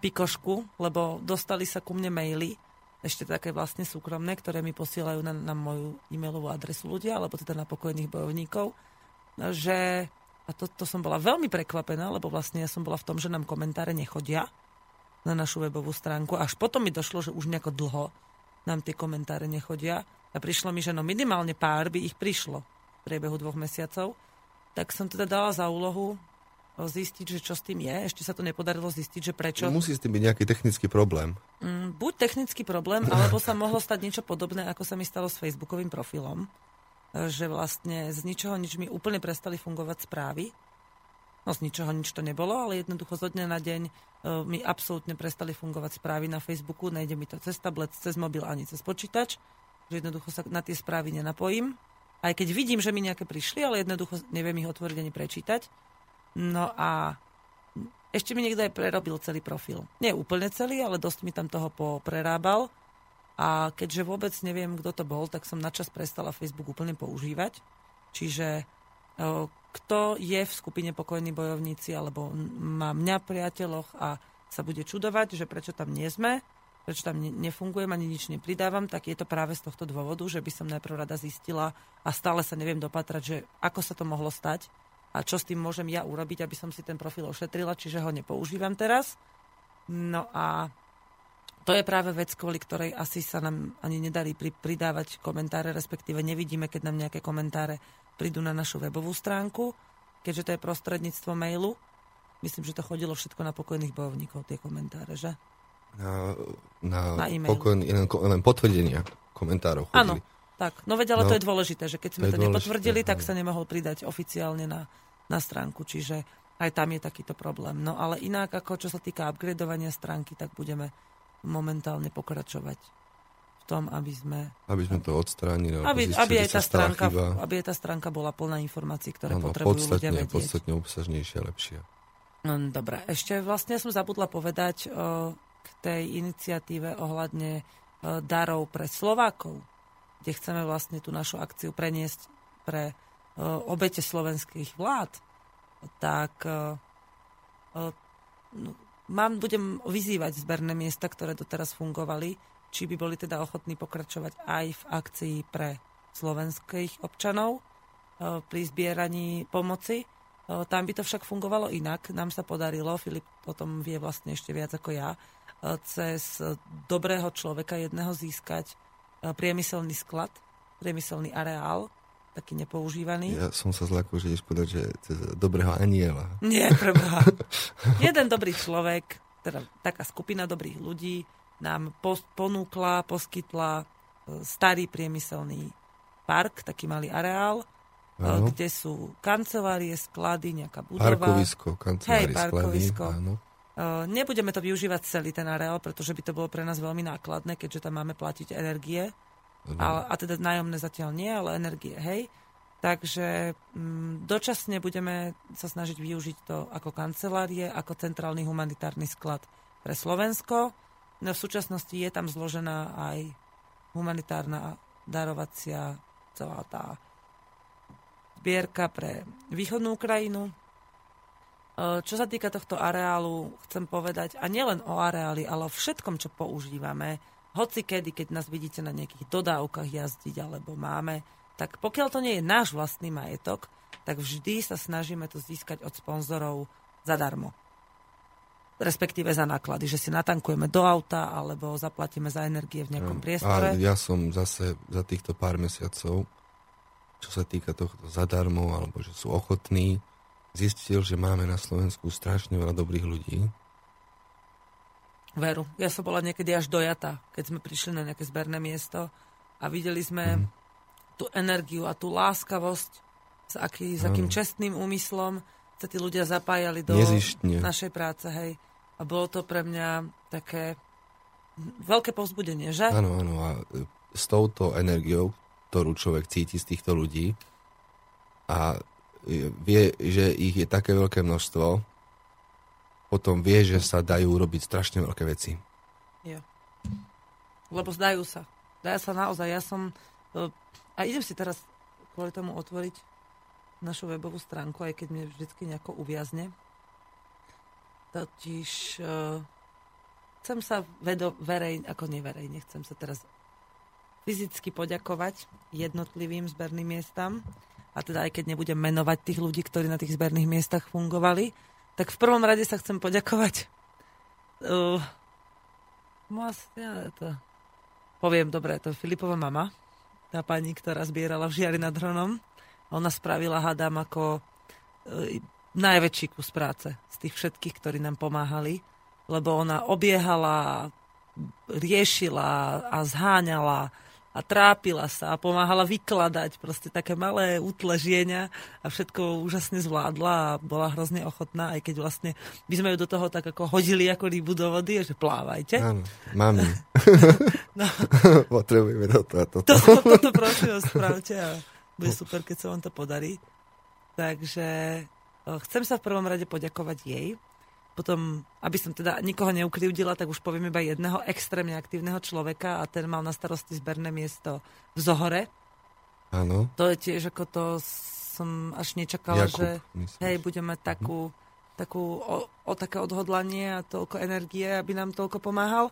pikošku, lebo dostali sa ku mne maily, ešte také vlastne súkromné, ktoré mi posielajú na, na moju e-mailovú adresu ľudia, alebo teda na pokojných bojovníkov, že, a to, to som bola veľmi prekvapená, lebo vlastne ja som bola v tom, že nám komentáre nechodia na našu webovú stránku. Až potom mi došlo, že už nejako dlho nám tie komentáre nechodia. A prišlo mi, že no minimálne pár by ich prišlo v priebehu dvoch mesiacov. Tak som teda dala za úlohu zistiť, že čo s tým je. Ešte sa to nepodarilo zistiť, že prečo. Musí s tým byť nejaký technický problém. Mm, buď technický problém, alebo sa mohlo stať niečo podobné, ako sa mi stalo s facebookovým profilom. Že vlastne z ničoho nič mi úplne prestali fungovať správy. No z ničoho nič to nebolo, ale jednoducho zo dňa na deň e, mi absolútne prestali fungovať správy na Facebooku. Nejde mi to cez tablet, cez mobil ani cez počítač. Že jednoducho sa na tie správy nenapojím. Aj keď vidím, že mi nejaké prišli, ale jednoducho neviem ich otvoriť ani prečítať. No a ešte mi niekto aj prerobil celý profil. Nie úplne celý, ale dosť mi tam toho poprerábal. A keďže vôbec neviem, kto to bol, tak som načas prestala Facebook úplne používať. Čiže o, kto je v skupine pokojní bojovníci, alebo má mňa v priateľoch a sa bude čudovať, že prečo tam nie sme, prečo tam ne- nefungujem ani nič nepridávam, tak je to práve z tohto dôvodu, že by som najprv rada zistila a stále sa neviem dopatrať, že ako sa to mohlo stať a čo s tým môžem ja urobiť, aby som si ten profil ošetrila, čiže ho nepoužívam teraz. No a to je práve vec, kvôli ktorej asi sa nám ani nedarí pri, pridávať komentáre, respektíve nevidíme, keď nám nejaké komentáre prídu na našu webovú stránku, keďže to je prostredníctvo mailu. Myslím, že to chodilo všetko na pokojných bojovníkov, tie komentáre, že? Na, na, Na e-mail. pokojný, len, len potvrdenia komentárov Áno, chodili. Tak. No veď, ale No, to je dôležité, že keď sme to to, nepotvrdili, tak áno. sa nemohol pridať oficiálne na, na stránku, čiže aj tam je takýto problém. No ale inak, ako čo sa týka upgradovania stránky, tak budeme momentálne pokračovať v tom, aby sme Aby sme to odstránili. aby, zistili, aby, aj tá stránka, chyba. aby aj tá stránka bola plná informácií, ktoré Áno, potrebujú ľudia podstatne, vedieť. podstatne obsažnejšia, lepšia. No, Dobre, ešte vlastne som zabudla povedať o, k tej iniciatíve ohľadne o, darov pre Slovákov, kde chceme vlastne tú našu akciu preniesť pre o, obete slovenských vlád. Tak o, o, no, mám, budem vyzývať zberné miesta, ktoré doteraz fungovali, či by boli teda ochotní pokračovať aj v akcii pre slovenských občanov pri zbieraní pomoci. Tam by to však fungovalo inak. Nám sa podarilo, Filip o tom vie vlastne ešte viac ako ja, cez dobrého človeka jedného získať priemyselný sklad, priemyselný areál, taký nepoužívaný. Ja som sa zlakol, že ideš povedať, že cez dobrého aniela. Nie, preboha. Jeden dobrý človek, teda taká skupina dobrých ľudí, nám pos- ponúkla, poskytla e, starý priemyselný park, taký malý areál, e, Áno. kde sú kancelárie, sklady, nejaká budova. Parkovisko, kancelárie, Hej, sklady. parkovisko. Áno. E, Nebudeme to využívať celý ten areál, pretože by to bolo pre nás veľmi nákladné, keďže tam máme platiť energie. A, a teda nájomné zatiaľ nie, ale energie, hej. Takže mm, dočasne budeme sa snažiť využiť to ako kancelárie, ako centrálny humanitárny sklad pre Slovensko. No v súčasnosti je tam zložená aj humanitárna darovacia celá tá zbierka pre východnú Ukrajinu. E, Čo sa týka tohto areálu, chcem povedať, a nielen o areáli, ale o všetkom, čo používame, hoci kedy, keď nás vidíte na nejakých dodávkach jazdiť alebo máme, tak pokiaľ to nie je náš vlastný majetok, tak vždy sa snažíme to získať od sponzorov zadarmo. Respektíve za náklady, že si natankujeme do auta alebo zaplatíme za energie v nejakom priestore. A ja som zase za týchto pár mesiacov, čo sa týka tohto zadarmo, alebo že sú ochotní zistil, že máme na Slovensku strašne veľa dobrých ľudí. Veru. Ja som bola niekedy až dojata, keď sme prišli na nejaké zberné miesto a videli sme mm. tú energiu a tú láskavosť, s, aký, s akým čestným úmyslom sa tí ľudia zapájali do Nezištne. našej práce. Hej. A bolo to pre mňa také veľké povzbudenie, že? Áno, áno. A e, s touto energiou, ktorú človek cíti z týchto ľudí a vie, že ich je také veľké množstvo, potom vie, že sa dajú robiť strašne veľké veci. Jo. Lebo zdajú sa. Dajú sa naozaj. Ja som... e, A idem si teraz kvôli tomu otvoriť našu webovú stránku, aj keď mne vždycky nejako uviazne. Totiž uh, chcem sa vedo, verej, ako neverejne, chcem sa teraz fyzicky poďakovať jednotlivým zberným miestam a teda aj keď nebudem menovať tých ľudí, ktorí na tých zberných miestach fungovali, tak v prvom rade sa chcem poďakovať uh, ja to poviem dobre, to je Filipová mama, tá pani, ktorá zbierala v Žiari nad Hronom. Ona spravila, hádam, ako e, najväčší kus práce z tých všetkých, ktorí nám pomáhali, lebo ona obiehala, riešila a zháňala a trápila sa a pomáhala vykladať proste také malé útle žienia a všetko úžasne zvládla a bola hrozne ochotná, aj keď vlastne by sme ju do toho tak ako hodili ako rybu do vody, že plávajte. Áno, mami. No. Potrebujeme toto a toto. Toto, toto prosím vás spravte a bude super, keď sa vám to podarí. Takže eh, chcem sa v prvom rade poďakovať jej. Potom, aby som teda nikoho neukrivdila, tak už poviem iba jedného extrémne aktívneho človeka a ten mal na starosti zberné miesto v Zohore. Áno. To je tiež ako to som až nečakala, Jakub, že myslíš. hej, budeme takú, takú o, o také odhodlanie a toľko energie, aby nám toľko pomáhal.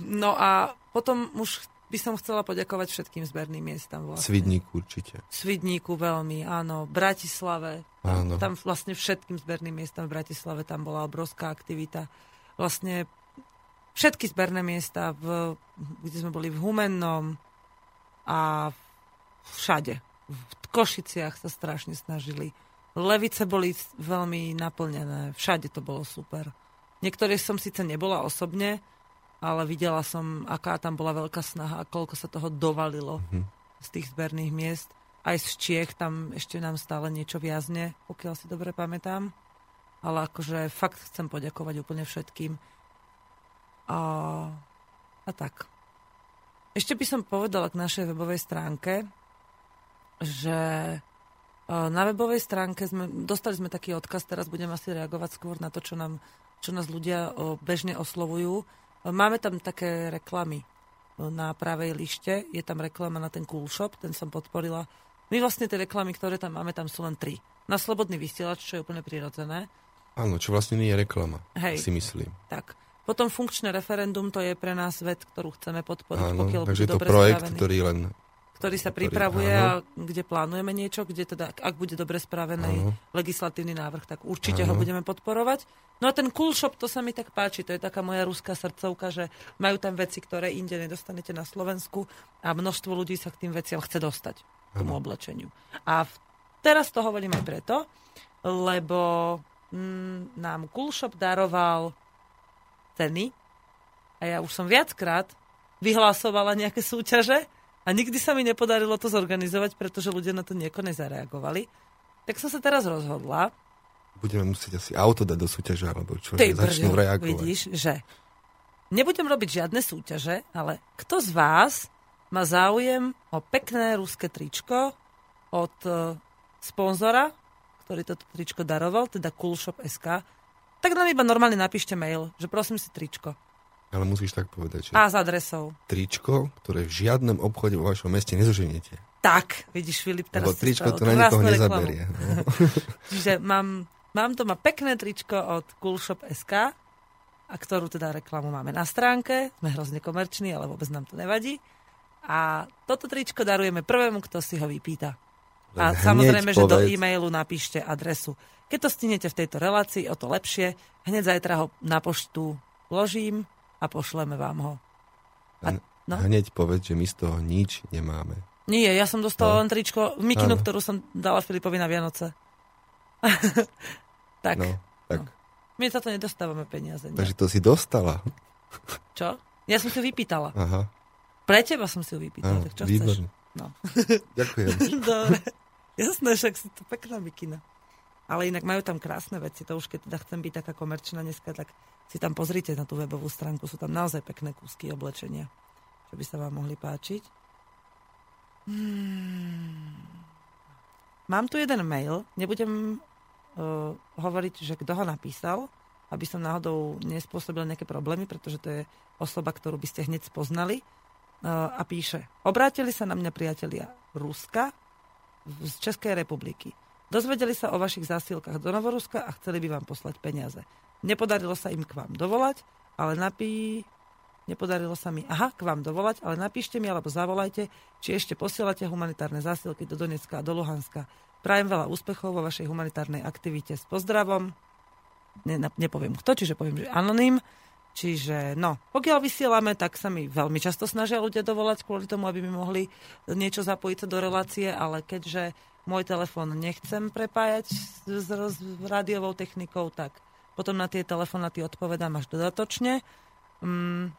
No a potom už by som chcela poďakovať všetkým zberným miestam. Vlastne. Svidník určite. Svidníku veľmi, áno. Bratislave. Áno. Tam vlastne všetkým zberným miestam v Bratislave tam bola obrovská aktivita. Vlastne všetky zberné miesta, v, kde sme boli v Humennom a všade. V Košiciach sa strašne snažili. Levice boli veľmi naplnené. Všade to bolo super. Niektoré som síce nebola osobne, ale videla som, aká tam bola veľká snaha a koľko sa toho dovalilo Mhm. z tých zberných miest. Aj z Čiech tam ešte nám stále niečo viazne, pokiaľ si dobre pamätám. Ale akože fakt chcem poďakovať úplne všetkým. A, a tak. Ešte by som povedala k našej webovej stránke, že e, na webovej stránke sme, dostali sme taký odkaz, teraz budem asi reagovať skôr na to, čo, nám, čo nás ľudia o, bežne oslovujú. Máme tam také reklamy e, na pravej lište, je tam reklama na ten cool shop, ten som podporila. My vlastne tie reklamy, ktoré tam máme, tam sú len tri. Na slobodný vysielač, čo je úplne prirodzené. Áno, čo vlastne nie je reklama, Hej. si myslím. Tak. Potom funkčné referendum, to je pre nás vec, ktorú chceme podporiť, Áno, pokiaľ takže je to projekt, spravený. ktorý len... ktorý sa ktorý- pripravuje áno. a kde plánujeme niečo, kde teda, ak bude dobre spravený Áno. legislatívny návrh, tak určite ho Áno. budeme podporovať. No a ten cool shop, to sa mi tak páči, to je taká moja ruská srdcovka, že majú tam veci, ktoré inde nedostanete na Slovensku a množstvo ľudí sa k tým veciam chce dostať, k tomu oblečeniu. A v, teraz to hovorím aj preto, lebo mm, nám cool shop daroval ceny a ja už som viackrát vyhlásovala nejaké súťaže a nikdy sa mi nepodarilo to zorganizovať, pretože ľudia na to nejako nezareagovali. Tak som sa teraz rozhodla, Budeme musieť asi auto dať do súťaže, alebo čo, Ty že začnú brďo, reagovať. vidíš, že nebudem robiť žiadne súťaže, ale kto z vás má záujem o pekné ruské tričko od e, sponzora, ktorý toto tričko daroval, teda Coolshop.sk, tak nám iba normálne napíšte mail, že prosím si tričko. Ale musíš tak povedať, že A s adresou. tričko, ktoré v žiadnom obchode vo vašom meste nezoženiete. Tak, vidíš, Filip, teraz Lebo tričko to na nikoho nezaberie. No. Čiže mám, mám doma pekné tričko od Coolshop.sk, a ktorú teda reklamu máme na stránke. Sme hrozne komerční, ale vôbec nám to nevadí. A toto tričko darujeme prvému, kto si ho vypýta. A hneď samozrejme, že do povedz. e-mailu napíšte adresu. Keď to stinete v tejto relácii, o to lepšie. Hneď zajtra ho na poštu vložím a pošleme vám ho. A, no? Hneď povedz, že my z toho nič nemáme. Nie, ja som dostala No. len tričko, mikinu, Áno. ktorú som dala Filipovi na Vianoce. tak, No, tak. my za to nedostávame peniaze. Nie? Takže to si dostala. Čo? Ja som si vypýtala. Aha, Pre teba som si ju vypýtala. áno, tak čo výborne. chceš? No. Ďakujem. Dobre. Jasné, však si to pekná mikina. Ale inak majú tam krásne veci. To už keď teda chcem byť taká komerčná dneska, tak si tam pozrite na tú webovú stránku. Sú tam naozaj pekné kúsky oblečenia, čo by sa vám mohli páčiť. Hmm. Mám tu jeden mail. Nebudem uh, hovoriť, že kto ho napísal, aby som náhodou nespôsobil nejaké problémy, pretože to je osoba, ktorú by ste hneď spoznali. Uh, a píše, obrátili sa na mňa priatelia Ruska z Českej republiky. Dozvedeli sa o vašich zásilkách do Novoruska a chceli by vám poslať peniaze. Nepodarilo sa im k vám dovolať, ale napí... Nepodarilo sa mi, aha, k vám dovolať, ale napíšte mi alebo zavolajte, či ešte posielate humanitárne zásilky do Donecka a do Luhanska. Prajem veľa úspechov vo vašej humanitárnej aktivite. S pozdravom. Ne, nepoviem kto, čiže poviem, že anonym. Čiže, no, pokiaľ vysielame, tak sa mi veľmi často snažia ľudia dovolať kvôli tomu, aby mi mohli niečo zapojiť do relácie, ale keďže môj telefón nechcem prepájať s, s, rádiovou technikou, tak potom na tie telefonáty odpovedám až dodatočne. Mm, e,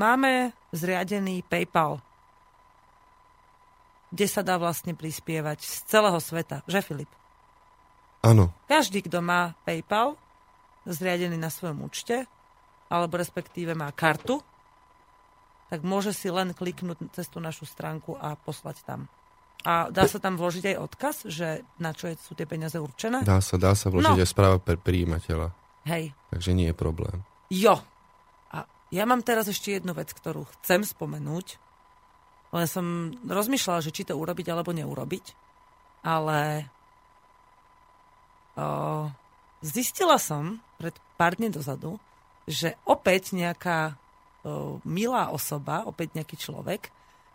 máme zriadený PayPal, kde sa dá vlastne prispievať z celého sveta. Že, Filip? Áno, Každý, kto má PayPal zriadený na svojom účte, alebo respektíve má kartu, tak môže si len kliknúť cez tú našu stránku a poslať tam. A dá sa tam vložiť aj odkaz, že na čo sú tie peniaze určené? dá sa, dá sa vložiť No. aj správa pre príjimateľa. Hej. Takže nie je problém. Jo. A ja mám teraz ešte jednu vec, ktorú chcem spomenúť. Len som rozmýšľala, že či to urobiť alebo neurobiť. Ale o, zistila som pred pár dní dozadu, že opäť nejaká o, milá osoba, opäť nejaký človek,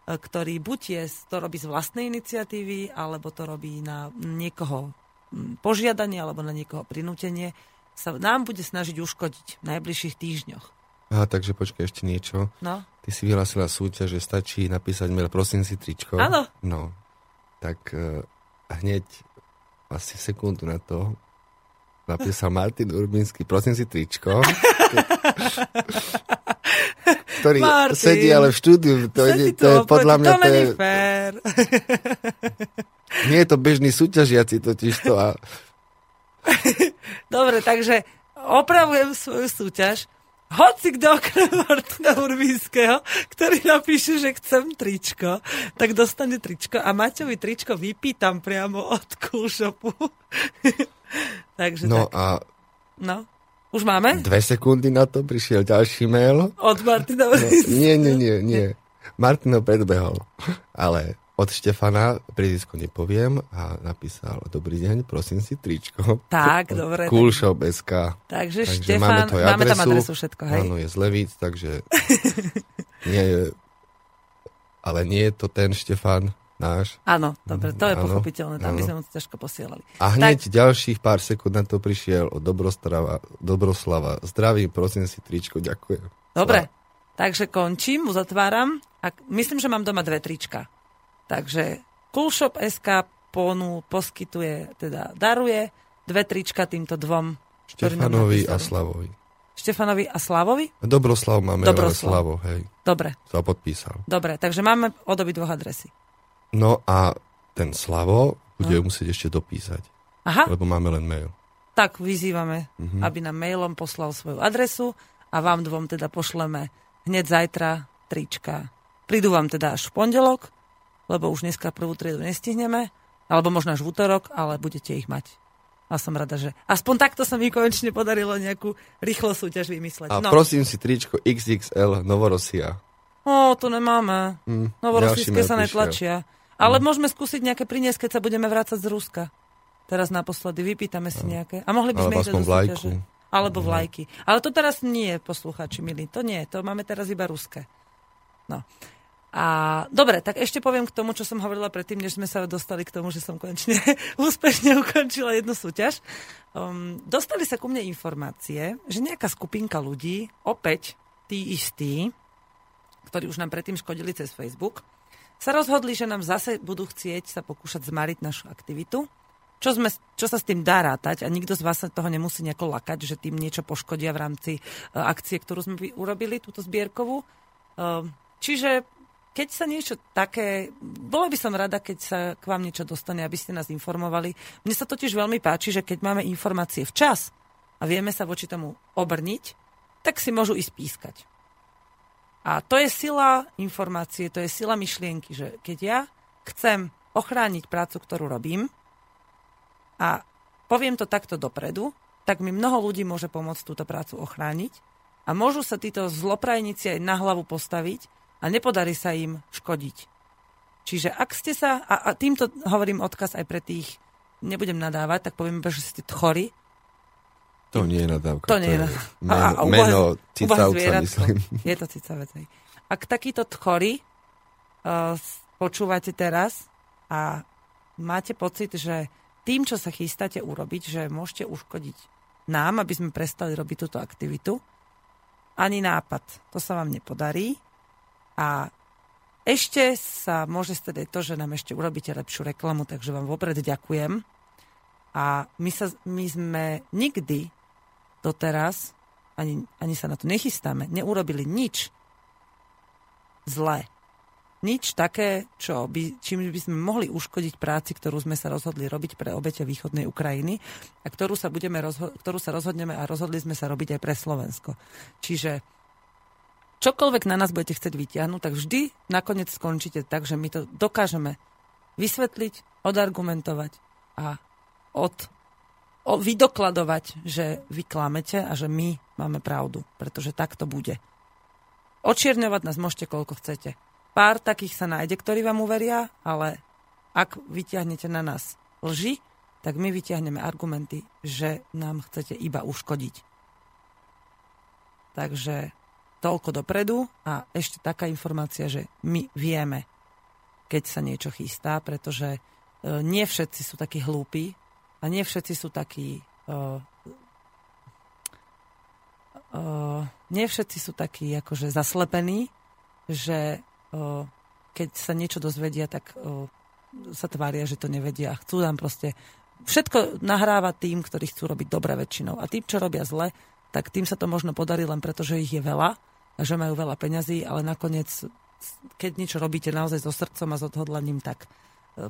ktorý buď je, to robí z vlastnej iniciatívy, alebo to robí na niekoho mm, požiadanie, alebo na niekoho prinútenie, sa nám bude snažiť uškodiť v najbližších týždňoch. Aha, takže počkaj ešte niečo. No, Ty si vyhlásila súťaž, že stačí napísať mail, prosím si tričko. Áno. No, tak uh, hneď asi sekundu na to napísal Martin Urbínsky, prosím si tričko. ktorý Martin. sedí ale v štúdiu. To, je, to je podľa mňa, to to je, fér. nie je to bežný súťažiaci totiž to. A, Dobre, takže opravujem svoju súťaž. Hoci kto okrem Martina Urbínskeho, ktorý napíše, že chcem tričko, tak dostane tričko a Maťovi tričko vypýtam priamo od Coolshopu. takže no tak. a No. Už máme? dve sekundy na to prišiel ďalší mail. Od Martina No, nie, nie, nie, nie. Martin ho predbehol. Ale od Štefana prízisko nepoviem a napísal Dobrý deň, prosím si tričko. Tak, dobre. Cool Shop SK. Takže, Takže Štefan, máme, to aj máme tam adresu. adresu všetko, hej? Áno, je z Levíc, takže nie je... Ale nie je to ten Štefan náš. Áno, dobre, to je Áno, pochopiteľné, tam by áno. sme moc ťažko posielali. A hneď ďalších pár sekúnd na to prišiel od Dobrostrava, Dobroslava. Zdravím, prosím si tričko, ďakujem. Dobre, takže končím, uzatváram a myslím, že mám doma dve trička. Takže Coolshop SK ponu poskytuje, teda daruje dve trička týmto dvom. Štefanovi a. Slavovi. Štefanovi a Slavovi? Dobroslav máme, Dobroslav. Slavo, hej, Dobre, sa podpísal. dobre, takže máme od dvoch adresy. No a ten Slavo bude No. musieť ešte dopísať, Aha, lebo máme len mail. tak vyzývame, Mhm. aby nám mailom poslal svoju adresu a vám dvom teda pošleme hneď zajtra trička. Prídu vám teda až v pondelok, lebo už dneska prvú triedu nestihneme, alebo možno až v útorok, ale budete ich mať. A som rada, že aspoň takto sa mi konečne podarilo nejakú rýchlo súťaž vymysleť. A no, prosím si tričko XXL Novorosia. O, to nemáme. Hm, Novorosijské ďalší mail sa netlačia. Ale môžeme skúsiť nejaké priniesť, keď sa budeme vrácať z Ruska. Teraz naposledy vypýtame si nejaké. A mohli by sme ich do súťaže. Alebo vlajky. Ale to teraz nie, poslucháči milí. To nie, to máme teraz iba ruské. No. A dobre, tak ešte poviem k tomu, čo som hovorila predtým, než sme sa dostali k tomu, že som konečne úspešne ukončila jednu súťaž. Um, dostali sa ku mne informácie, že nejaká skupinka ľudí, opäť tí istí, ktorí už nám predtým škodili cez Facebook, sa rozhodli, že nám zase budú chcieť sa pokúšať zmariť našu aktivitu čo, sme, čo sa s tým dá rátať a nikto z vás sa toho nemusí nejako lakať, že tým niečo poškodia v rámci uh, akcie, ktorú sme urobili, túto zbierkovú. Uh, čiže keď sa niečo také... Bola by som rada, keď sa k vám niečo dostane, aby ste nás informovali. Mne sa totiž veľmi páči, že keď máme informácie včas a vieme sa voči tomu obrniť, tak si môžu ísť pískať. A to je sila informácie, to je sila myšlienky, že keď ja chcem ochrániť prácu, ktorú robím a poviem to takto dopredu, tak mi mnoho ľudí môže pomôcť túto prácu ochrániť a môžu sa títo zloprajníci aj na hlavu postaviť a nepodarí sa im škodiť. Čiže ak ste sa, a, a týmto hovorím odkaz aj pre tých, nebudem nadávať, tak poviem, že ste chorí. To nie je nadávka. To nie je nadávka. Meno, A- a u meno cicavca, myslím. Je to cicavec. Ak takýto chorí uh, počúvate teraz a máte pocit, že tým, čo sa chystáte urobiť, že môžete uškodiť nám, aby sme prestali robiť túto aktivitu, ani nápad. To sa vám nepodarí. A ešte sa môže stať aj to, že nám ešte urobíte lepšiu reklamu, takže vám vopred ďakujem. A my, sa, my sme nikdy doteraz, ani, ani sa na to nechystáme, neurobili nič zlé. Nič také, čo by, čím by sme mohli uškodiť práci, ktorú sme sa rozhodli robiť pre obete východnej Ukrajiny a ktorú sa, budeme rozho- ktorú sa rozhodneme a rozhodli sme sa robiť aj pre Slovensko. Čiže čokoľvek na nás budete chcieť vyťahnuť, tak vždy nakoniec skončíte tak, že my to dokážeme vysvetliť, odargumentovať a od, o, vydokladovať, že vy klamete a že my máme pravdu, pretože tak to bude. Očierňovať nás môžete koľko chcete. Pár takých sa nájde, ktorí vám uveria, ale ak vyťahnete na nás lži, tak my vyťahneme argumenty, že nám chcete iba uškodiť. Takže toľko dopredu a ešte taká informácia, že my vieme, keď sa niečo chystá, pretože e, nie všetci sú takí hlúpi a nie všetci sú takí uh, uh, nie všetci sú takí akože zaslepení, že uh, keď sa niečo dozvedia, tak uh, sa tvária, že to nevedia chcú nám proste všetko nahráva tým, ktorí chcú robiť dobre väčšinou. A tým, čo robia zle, tak tým sa to možno podarí len preto, že ich je veľa a že majú veľa peňazí, ale nakoniec, keď niečo robíte naozaj so srdcom a s odhodlaním, tak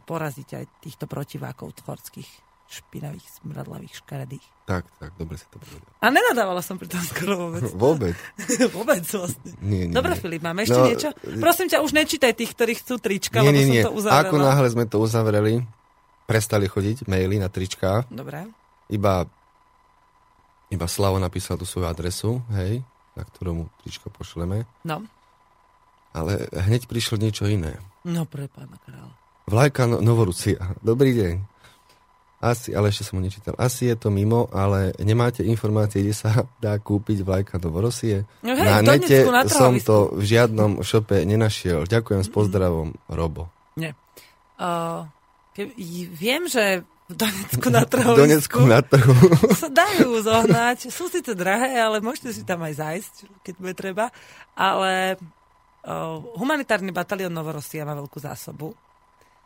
porazíte aj týchto protivákov tvorských, špinavých, smradlavých, škaredých. Tak, tak, dobre si to povedal. A nenadávala som pri tom skoro vôbec. Vôbec. vôbec vlastne. Nie, nie, Dobre, nie. Filip, máme ešte No, niečo? Prosím ťa, už nečítaj tých, ktorí chcú trička, Nie, lebo nie, nie. som to uzavrela. Ako náhle sme to uzavreli, prestali chodiť maily na tričká. Dobre. Iba, iba Slavo napísal tú svoju adresu, hej, na ktorú mu tričko pošleme. No. Ale hneď prišlo niečo iné. No, pre pána kráľa. Vlajka no- Novorucia. Dobrý deň. Asi, ale ešte som ho nečítal. Asi je to mimo, ale nemáte informácie, kde sa dá kúpiť vlajka Novorosie? No hej, na v nete Donecku, na som to v žiadnom šope nenašiel. Ďakujem s pozdravom, Robo. Nie. Uh, viem, že v Donecku na V trhovisku Donecku na trhu. sa dajú zohnať. Sú síce drahé, ale môžete si tam aj zájsť, keď bude treba. Ale uh, humanitárny batalión Novorosia má veľkú zásobu.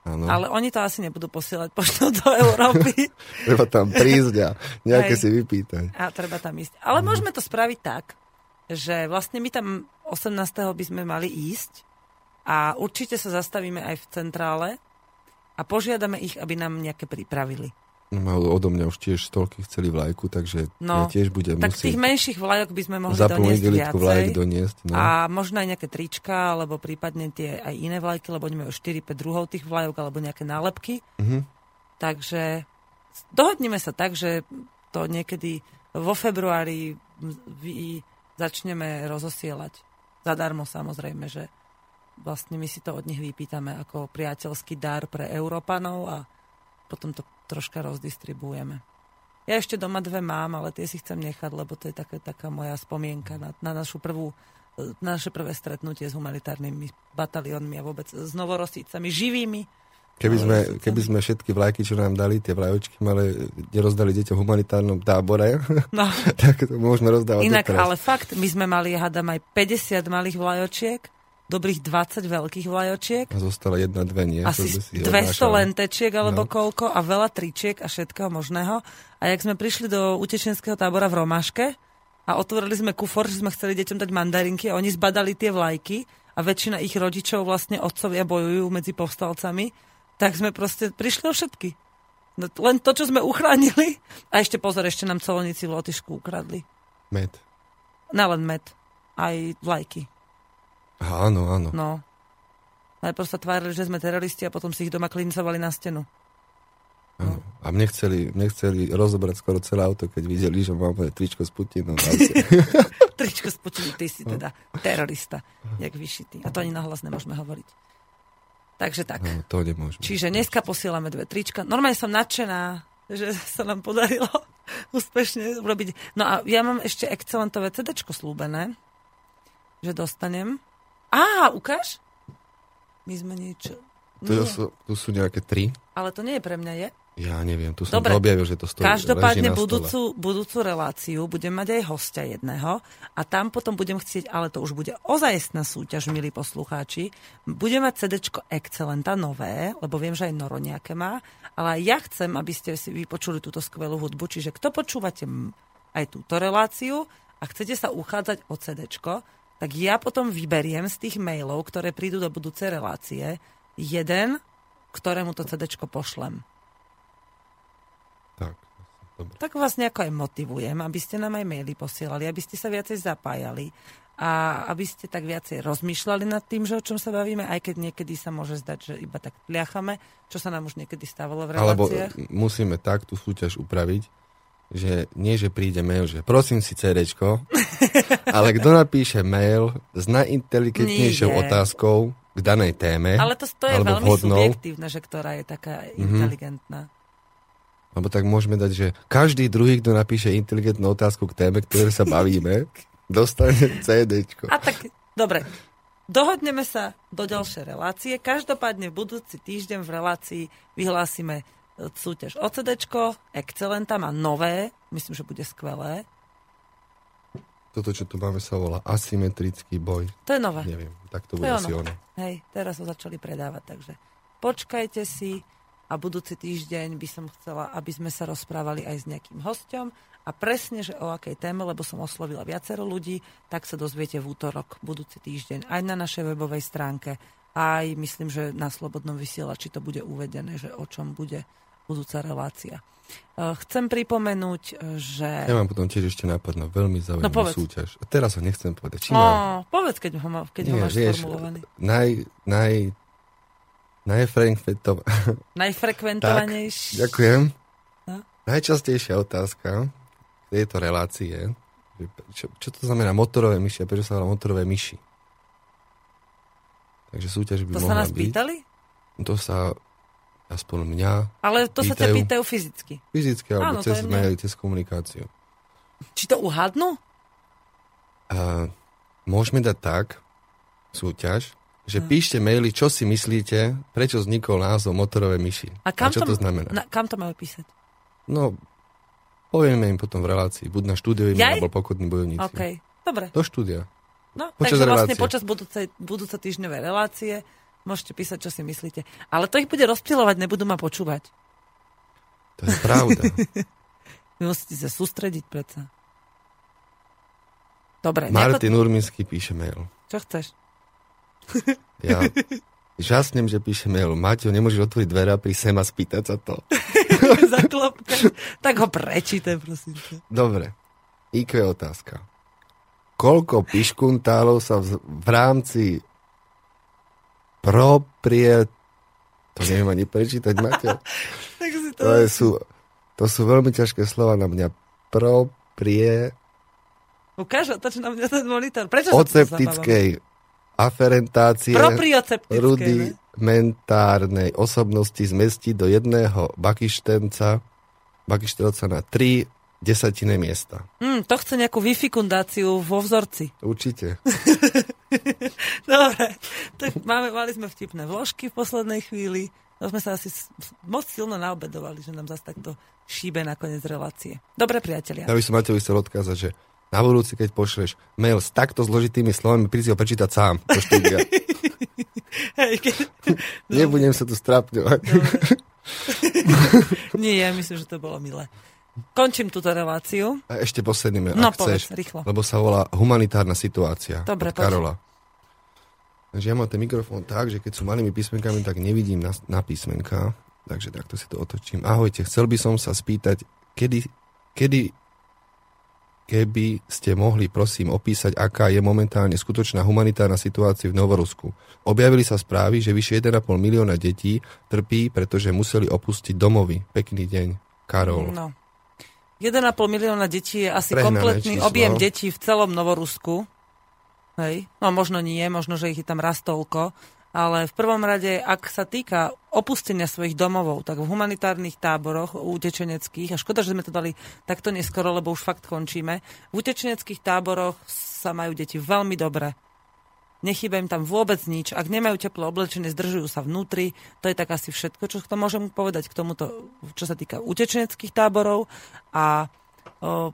Áno. Ale oni to asi nebudú posielať poštou do Európy. Treba tam prísť a nejaké Hej. si vypýtať. A treba tam ísť. Ale môžeme to spraviť tak, že vlastne my tam 18. by sme mali ísť a určite sa zastavíme aj v centrále a požiadame ich, aby nám nejaké pripravili. No, odo mňa už tiež stolky chceli vlajku, takže No, ja tiež budem Tak tých musieť menších vlajok by sme mohli doniesť igelitku vlajek viacej. doniesť. No. A možno aj nejaké trička, alebo prípadne tie aj iné vlajky, lebo oni majú 4-5 druhov tých vlajok, alebo nejaké nálepky. Mhm. Takže dohodneme sa tak, že to niekedy vo februári vy začneme rozosielať. Zadarmo samozrejme, že vlastne my si to od nich vypýtame ako priateľský dar pre Európanov a potom to troška rozdistribuujeme. Ja ešte doma dve mám, ale tie si chcem nechať, lebo to je taká, taká moja spomienka na, na našu prvú na naše prvé stretnutie s humanitárnymi bataliónmi a vôbec s novorosícami, živými. Keby sme, keby sme všetky vlajky, čo nám dali, tie vlajočky male nerozdali deťom v humanitárnom tábore, No. tak to môžeme rozdávať Inak, ale fakt, my sme mali, hádam, aj 50 malých vlajočiek dobrých 20 veľkých vlajočiek A zostala jedna, dve, nie? asi To by si 200 odnášal. lentečiek alebo No. koľko a veľa tričiek a všetkého možného. A jak sme prišli do utečenského tábora v Romáške a otvorili sme kufor, že sme chceli deťom dať mandarinky a oni zbadali tie vlajky a väčšina ich rodičov vlastne otcovia bojujú medzi povstalcami, tak sme proste prišli o všetky. No, len to, čo sme uchránili. A ešte pozor, ešte nám colníci v Lotyšku ukradli. Med. Nelen med, aj vlajky. Áno, áno. No. Najprv sa tvárili, že sme teroristi a potom si ich doma klincovali na stenu. áno. A mne chceli, mne chceli rozobrať skoro celé auto, keď videli, že mám moje tričko s Putinom. Tričko spočili, ty si teda terorista, jak vyšitý. A to ani nahlas nemôžeme hovoriť. Takže tak. No, to nemôžeme. Čiže dneska posielame dve trička. Normálne som nadšená, že sa nám podarilo úspešne urobiť. No a ja mám ešte excelentové CD slúbené, že dostanem. Á, ukáž? My sme niečo... Tu sú, tu sú nejaké tri. ale to nie je pre mňa, je? Ja neviem, tu som Dobre. objavil, že to stojí. Každopádne budúcu, budúcu reláciu budem mať aj hostia jedného a tam potom budem chcieť, ale to už bude ozajstná súťaž, milí poslucháči. Budem mať CD Excelenta nové, lebo viem, že aj Noro nejaké má, ale ja chcem, aby ste si vypočuli túto skvelú hudbu, čiže kto počúvate aj túto reláciu a chcete sa uchádzať o CD, tak ja potom vyberiem z tých mailov, ktoré prídu do budúcej relácie, jeden, ktorému to CD pošlem. Tak, dobre. tak vás nejako aj motivujem, aby ste nám aj maily posielali, aby ste sa viacej zapájali a aby ste tak viacej rozmýšľali nad tým, že o čom sa bavíme, aj keď niekedy sa môže zdať, že iba tak pliachame, čo sa nám už niekedy stávalo v Alebo reláciách. musíme tak tú súťaž upraviť, že nie, že príde mail, že prosím si CDčko, ale kto napíše mail s najinteligentnejšou Nie. otázkou k danej téme, Ale to, to je veľmi vhodnou. subjektívne, že ktorá je taká inteligentná. Lebo tak môžeme dať, že každý druhý, kto napíše inteligentnú otázku k téme, ktoré sa bavíme, dostane CDčko. A tak, dobre, dohodneme sa do ďalšej relácie. Každopádne v budúci týždeň v relácii vyhlásime súťaž o CDčko, Excelenta má nové, myslím, že bude skvelé. Toto, čo tu máme, sa volá asymetrický boj. To je nové. Neviem, tak to To bude asi ono. Hej, teraz ho začali predávať, takže počkajte si a budúci týždeň by som chcela, aby sme sa rozprávali aj s nejakým hostom a presne, že o akej téme, lebo som oslovila viacero ľudí, tak sa dozviete v útorok, budúci týždeň, aj na našej webovej stránke, aj myslím, že na Slobodnom vysielači to bude uvedené, že o čom bude budúca relácia. E, Chcem pripomenúť, že... Ja mám potom tiež ešte nápad na veľmi No, zaujímavú povedz. súťaž. Teraz ho nechcem povedať. Či mám? No, povedz, keď ho, má, keď ho Nie, máš vieš, sformulovaný. naj, naj, najfrekventov... Najfrekventovanejší. Ďakujem. No. Najčastejšia otázka tejto relácie, čo, čo to znamená motorové myši a prečo sa volá motorové myši? Takže súťaž by To sa mohla nás byť. pýtali? To sa aspoň mňa Ale to sa ťa Pýtajú. pýtajú fyzicky. fyzicky alebo Áno, to cez mail, cez komunikáciu. Či to uhadnú? A môžeme dať tak súťaž, že Hm. píšte maily, čo si myslíte, prečo vznikol názov motorové myši. A kam, čo to znamená? Na, kam to majú písať? No, povieme im potom v relácii, buď na štúdiu alebo pokodní bojovníci. OK, dobre. Do štúdia. No, Počas takže vlastne relácie. počas budúcej, budúcej týždňovej relácie môžete písať, čo si myslíte. Ale to ich bude rozptýlovať, nebudú ma počúvať. To je pravda. Vy musíte sa sústrediť predsa. Dobre, nejako... Martin Urminský píše mail. čo chceš? Ja žasnem, že píše mail. Maťo, nemôžeš otvoriť dvere a prísť sem a spýtať sa to. Tak ho prečítaj, prosím. Dobre. IQ otázka. Koľko piškuntálov sa v, v rámci proprie... To neviem ani prečítať, Maťo. Tak si to... To, je, sú, to sú veľmi ťažké slova na mňa. Proprie... Ukáž, otoč na mňa ten monitor. Prečo Oceptickej aferentácie rudimentárnej osobnosti zmestí do jedného bakištenca, bakištelca na tri desatine miesta. Mm, to chce nejakú vyfikundáciu vo vzorci. Určite. Dobre, tak máme, mali sme vtipné vložky v poslednej chvíli. To sme sa asi moc silno naobedovali, že nám zase takto šíbe nakoniec relácie. Dobre, priatelia. Ja by som Mateovi chcel odkázať, že Na budúci, keď pošleš mail s takto zložitými slovami, príď si ho prečítať sám do štúdia. Hej, keď... Nebudem sa tu strapňovať. Nie, ja myslím, že to bolo milé. Končím túto reláciu. A ešte posledný No, ak chceš. povedz, rýchlo. Lebo sa volá humanitárna situácia. Dobre, od. Karola. Takže ja mám ten mikrofón tak, že keď sú malými písmenkami, tak nevidím na, na písmenka. Takže takto si to otočím. Ahojte, chcel by som sa spýtať, kedy, kedy keby ste mohli, prosím, opísať, aká je momentálne skutočná humanitárna situácia v Novorusku. Objavili sa správy, že vyše 1,5 milióna detí trpí, pretože museli opustiť domovy. Pekný deň, Karol. No. 1,5 milióna detí je asi Prehnané kompletný číslo. objem detí v celom Novorusku. Hej. No možno nie, možno, že ich je tam raz toľko. Ale v prvom rade, ak sa týka opustenia svojich domovov, tak v humanitárnych táboroch utečeneckých, a škoda, že sme to dali takto neskoro, lebo už fakt končíme, v utečeneckých táboroch sa majú deti veľmi dobre. Nechýba im tam vôbec nič. Ak nemajú teplo oblečenie, zdržujú sa vnútri. To je tak asi všetko, čo to môžem povedať k tomuto, čo sa týka utečeneckých táborov. A o,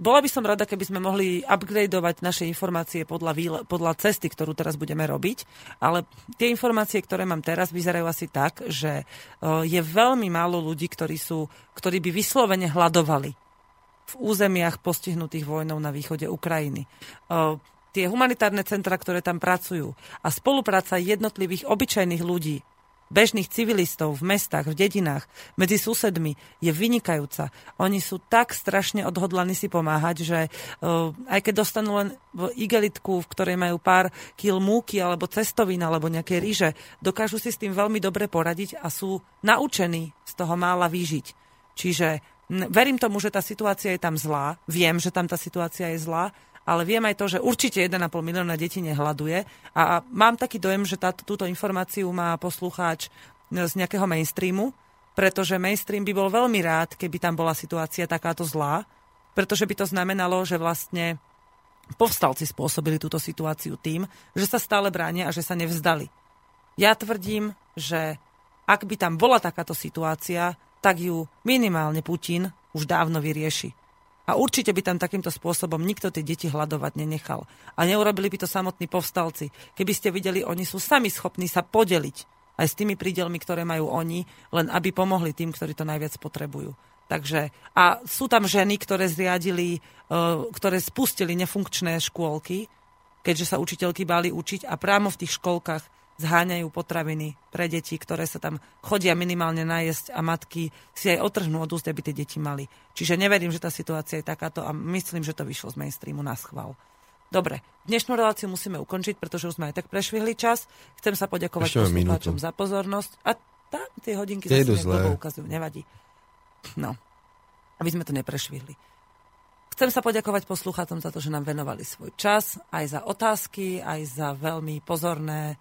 bola by som rada, keby sme mohli upgradeovať naše informácie podľa, výle, podľa cesty, ktorú teraz budeme robiť, ale tie informácie, ktoré mám teraz, vyzerajú asi tak, že o, je veľmi málo ľudí, ktorí, sú, ktorí by vyslovene hľadovali v územiach postihnutých vojnou na východe Ukrajiny. O, tie humanitárne centra, ktoré tam pracujú a spolupráca jednotlivých obyčajných ľudí, bežných civilistov v mestách, v dedinách, medzi susedmi je vynikajúca. Oni sú tak strašne odhodlaní si pomáhať, že uh, aj keď dostanú len v igelitku, v ktorej majú pár kil múky alebo cestovín alebo nejaké ríže, dokážu si s tým veľmi dobre poradiť a sú naučení z toho mála vyžiť. Čiže verím tomu, že tá situácia je tam zlá. Viem, že tam tá situácia je zlá, ale viem aj to, že určite 1,5 milióna detí nehľaduje a mám taký dojem, že táto, túto informáciu má poslucháč z nejakého mainstreamu, pretože mainstream by bol veľmi rád, keby tam bola situácia takáto zlá, pretože by to znamenalo, že vlastne povstalci spôsobili túto situáciu tým, že sa stále bránia a že sa nevzdali. Ja tvrdím, že ak by tam bola takáto situácia, tak ju minimálne Putin už dávno vyrieši. A určite by tam takýmto spôsobom nikto tie deti hľadovať nenechal. A neurobili by to samotní povstalci. Keby ste videli, oni sú sami schopní sa podeliť aj s tými prídelmi, ktoré majú oni, len aby pomohli tým, ktorí to najviac potrebujú. Takže, a sú tam ženy, ktoré zriadili, uh, ktoré spustili nefunkčné škôlky, keďže sa učiteľky báli učiť a právo v tých školkách zháňajú potraviny pre deti, ktoré sa tam chodia minimálne najesť a matky si aj otrhnú od úst, aby tie deti mali. Čiže neverím, že tá situácia je takáto a myslím, že to vyšlo z mainstreamu na schvál. Dobre, dnešnú reláciu musíme ukončiť, pretože už sme aj tak prešvihli čas. Chcem sa poďakovať poslucháčom za pozornosť. A tá, tie hodinky Tie zase nejak ukazujú, nevadí. No, aby sme to neprešvihli. Chcem sa poďakovať poslucháčom za to, že nám venovali svoj čas, aj za otázky, aj za veľmi pozorné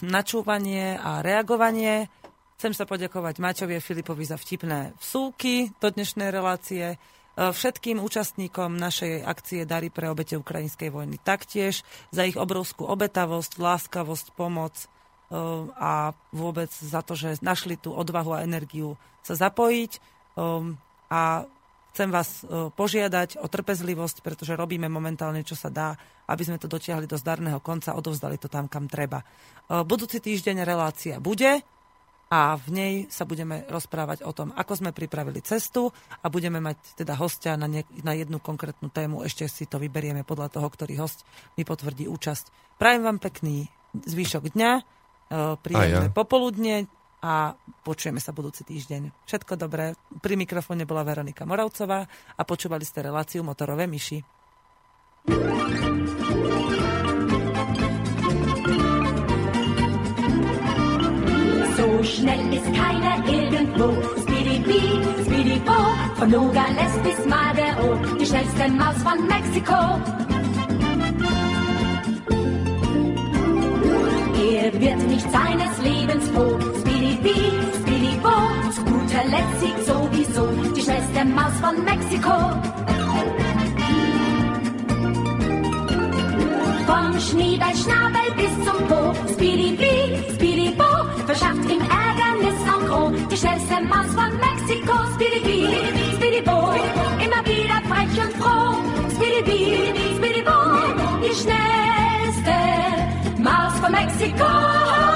načúvanie a reagovanie. Chcem sa poďakovať Maťovi a Filipovi za vtipné vsúky do dnešnej relácie. E, Všetkým účastníkom našej akcie Dary pre obete ukrajinskej vojny taktiež za ich obrovskú obetavosť, láskavosť, pomoc e, a vôbec za to, že našli tú odvahu a energiu sa zapojiť. Um, A chcem vás e, požiadať o trpezlivosť, pretože robíme momentálne, čo sa dá, aby sme to dotiahli do zdarného konca, odovzdali to tam, kam treba. E, Budúci týždeň relácia bude a v nej sa budeme rozprávať o tom, ako sme pripravili cestu a budeme mať teda hostia na, ne, na jednu konkrétnu tému. Ešte si to vyberieme podľa toho, ktorý host mi potvrdí účasť. Prajem vám pekný zvyšok dňa, e, príjemné ja. popoludne a počujeme sa budúci týždeň. Všetko dobré. Pri mikrofóne bola Veronika Moravcová a počúvali ste reláciu Motorové myši. So schnell ist keiner irgendwo. Speedy Speedy von Nogales bis Madero, die schnellste Maus von Mexiko. Er wird nicht seines Lebens froh. Speedy Speedy zu guter Letzt siegt sowieso die schnellste Maus von Mexiko. Vom Schneeballschnabel bis zum Po. Speedy Bee, Speedy Bo, verschafft ihm Ärgernis en gros. Die schnellste Maus von Mexiko. Speedy Bee, Speedy Bo, immer wieder frech und froh. Speedy Bee, schnellste Maus von Mexiko.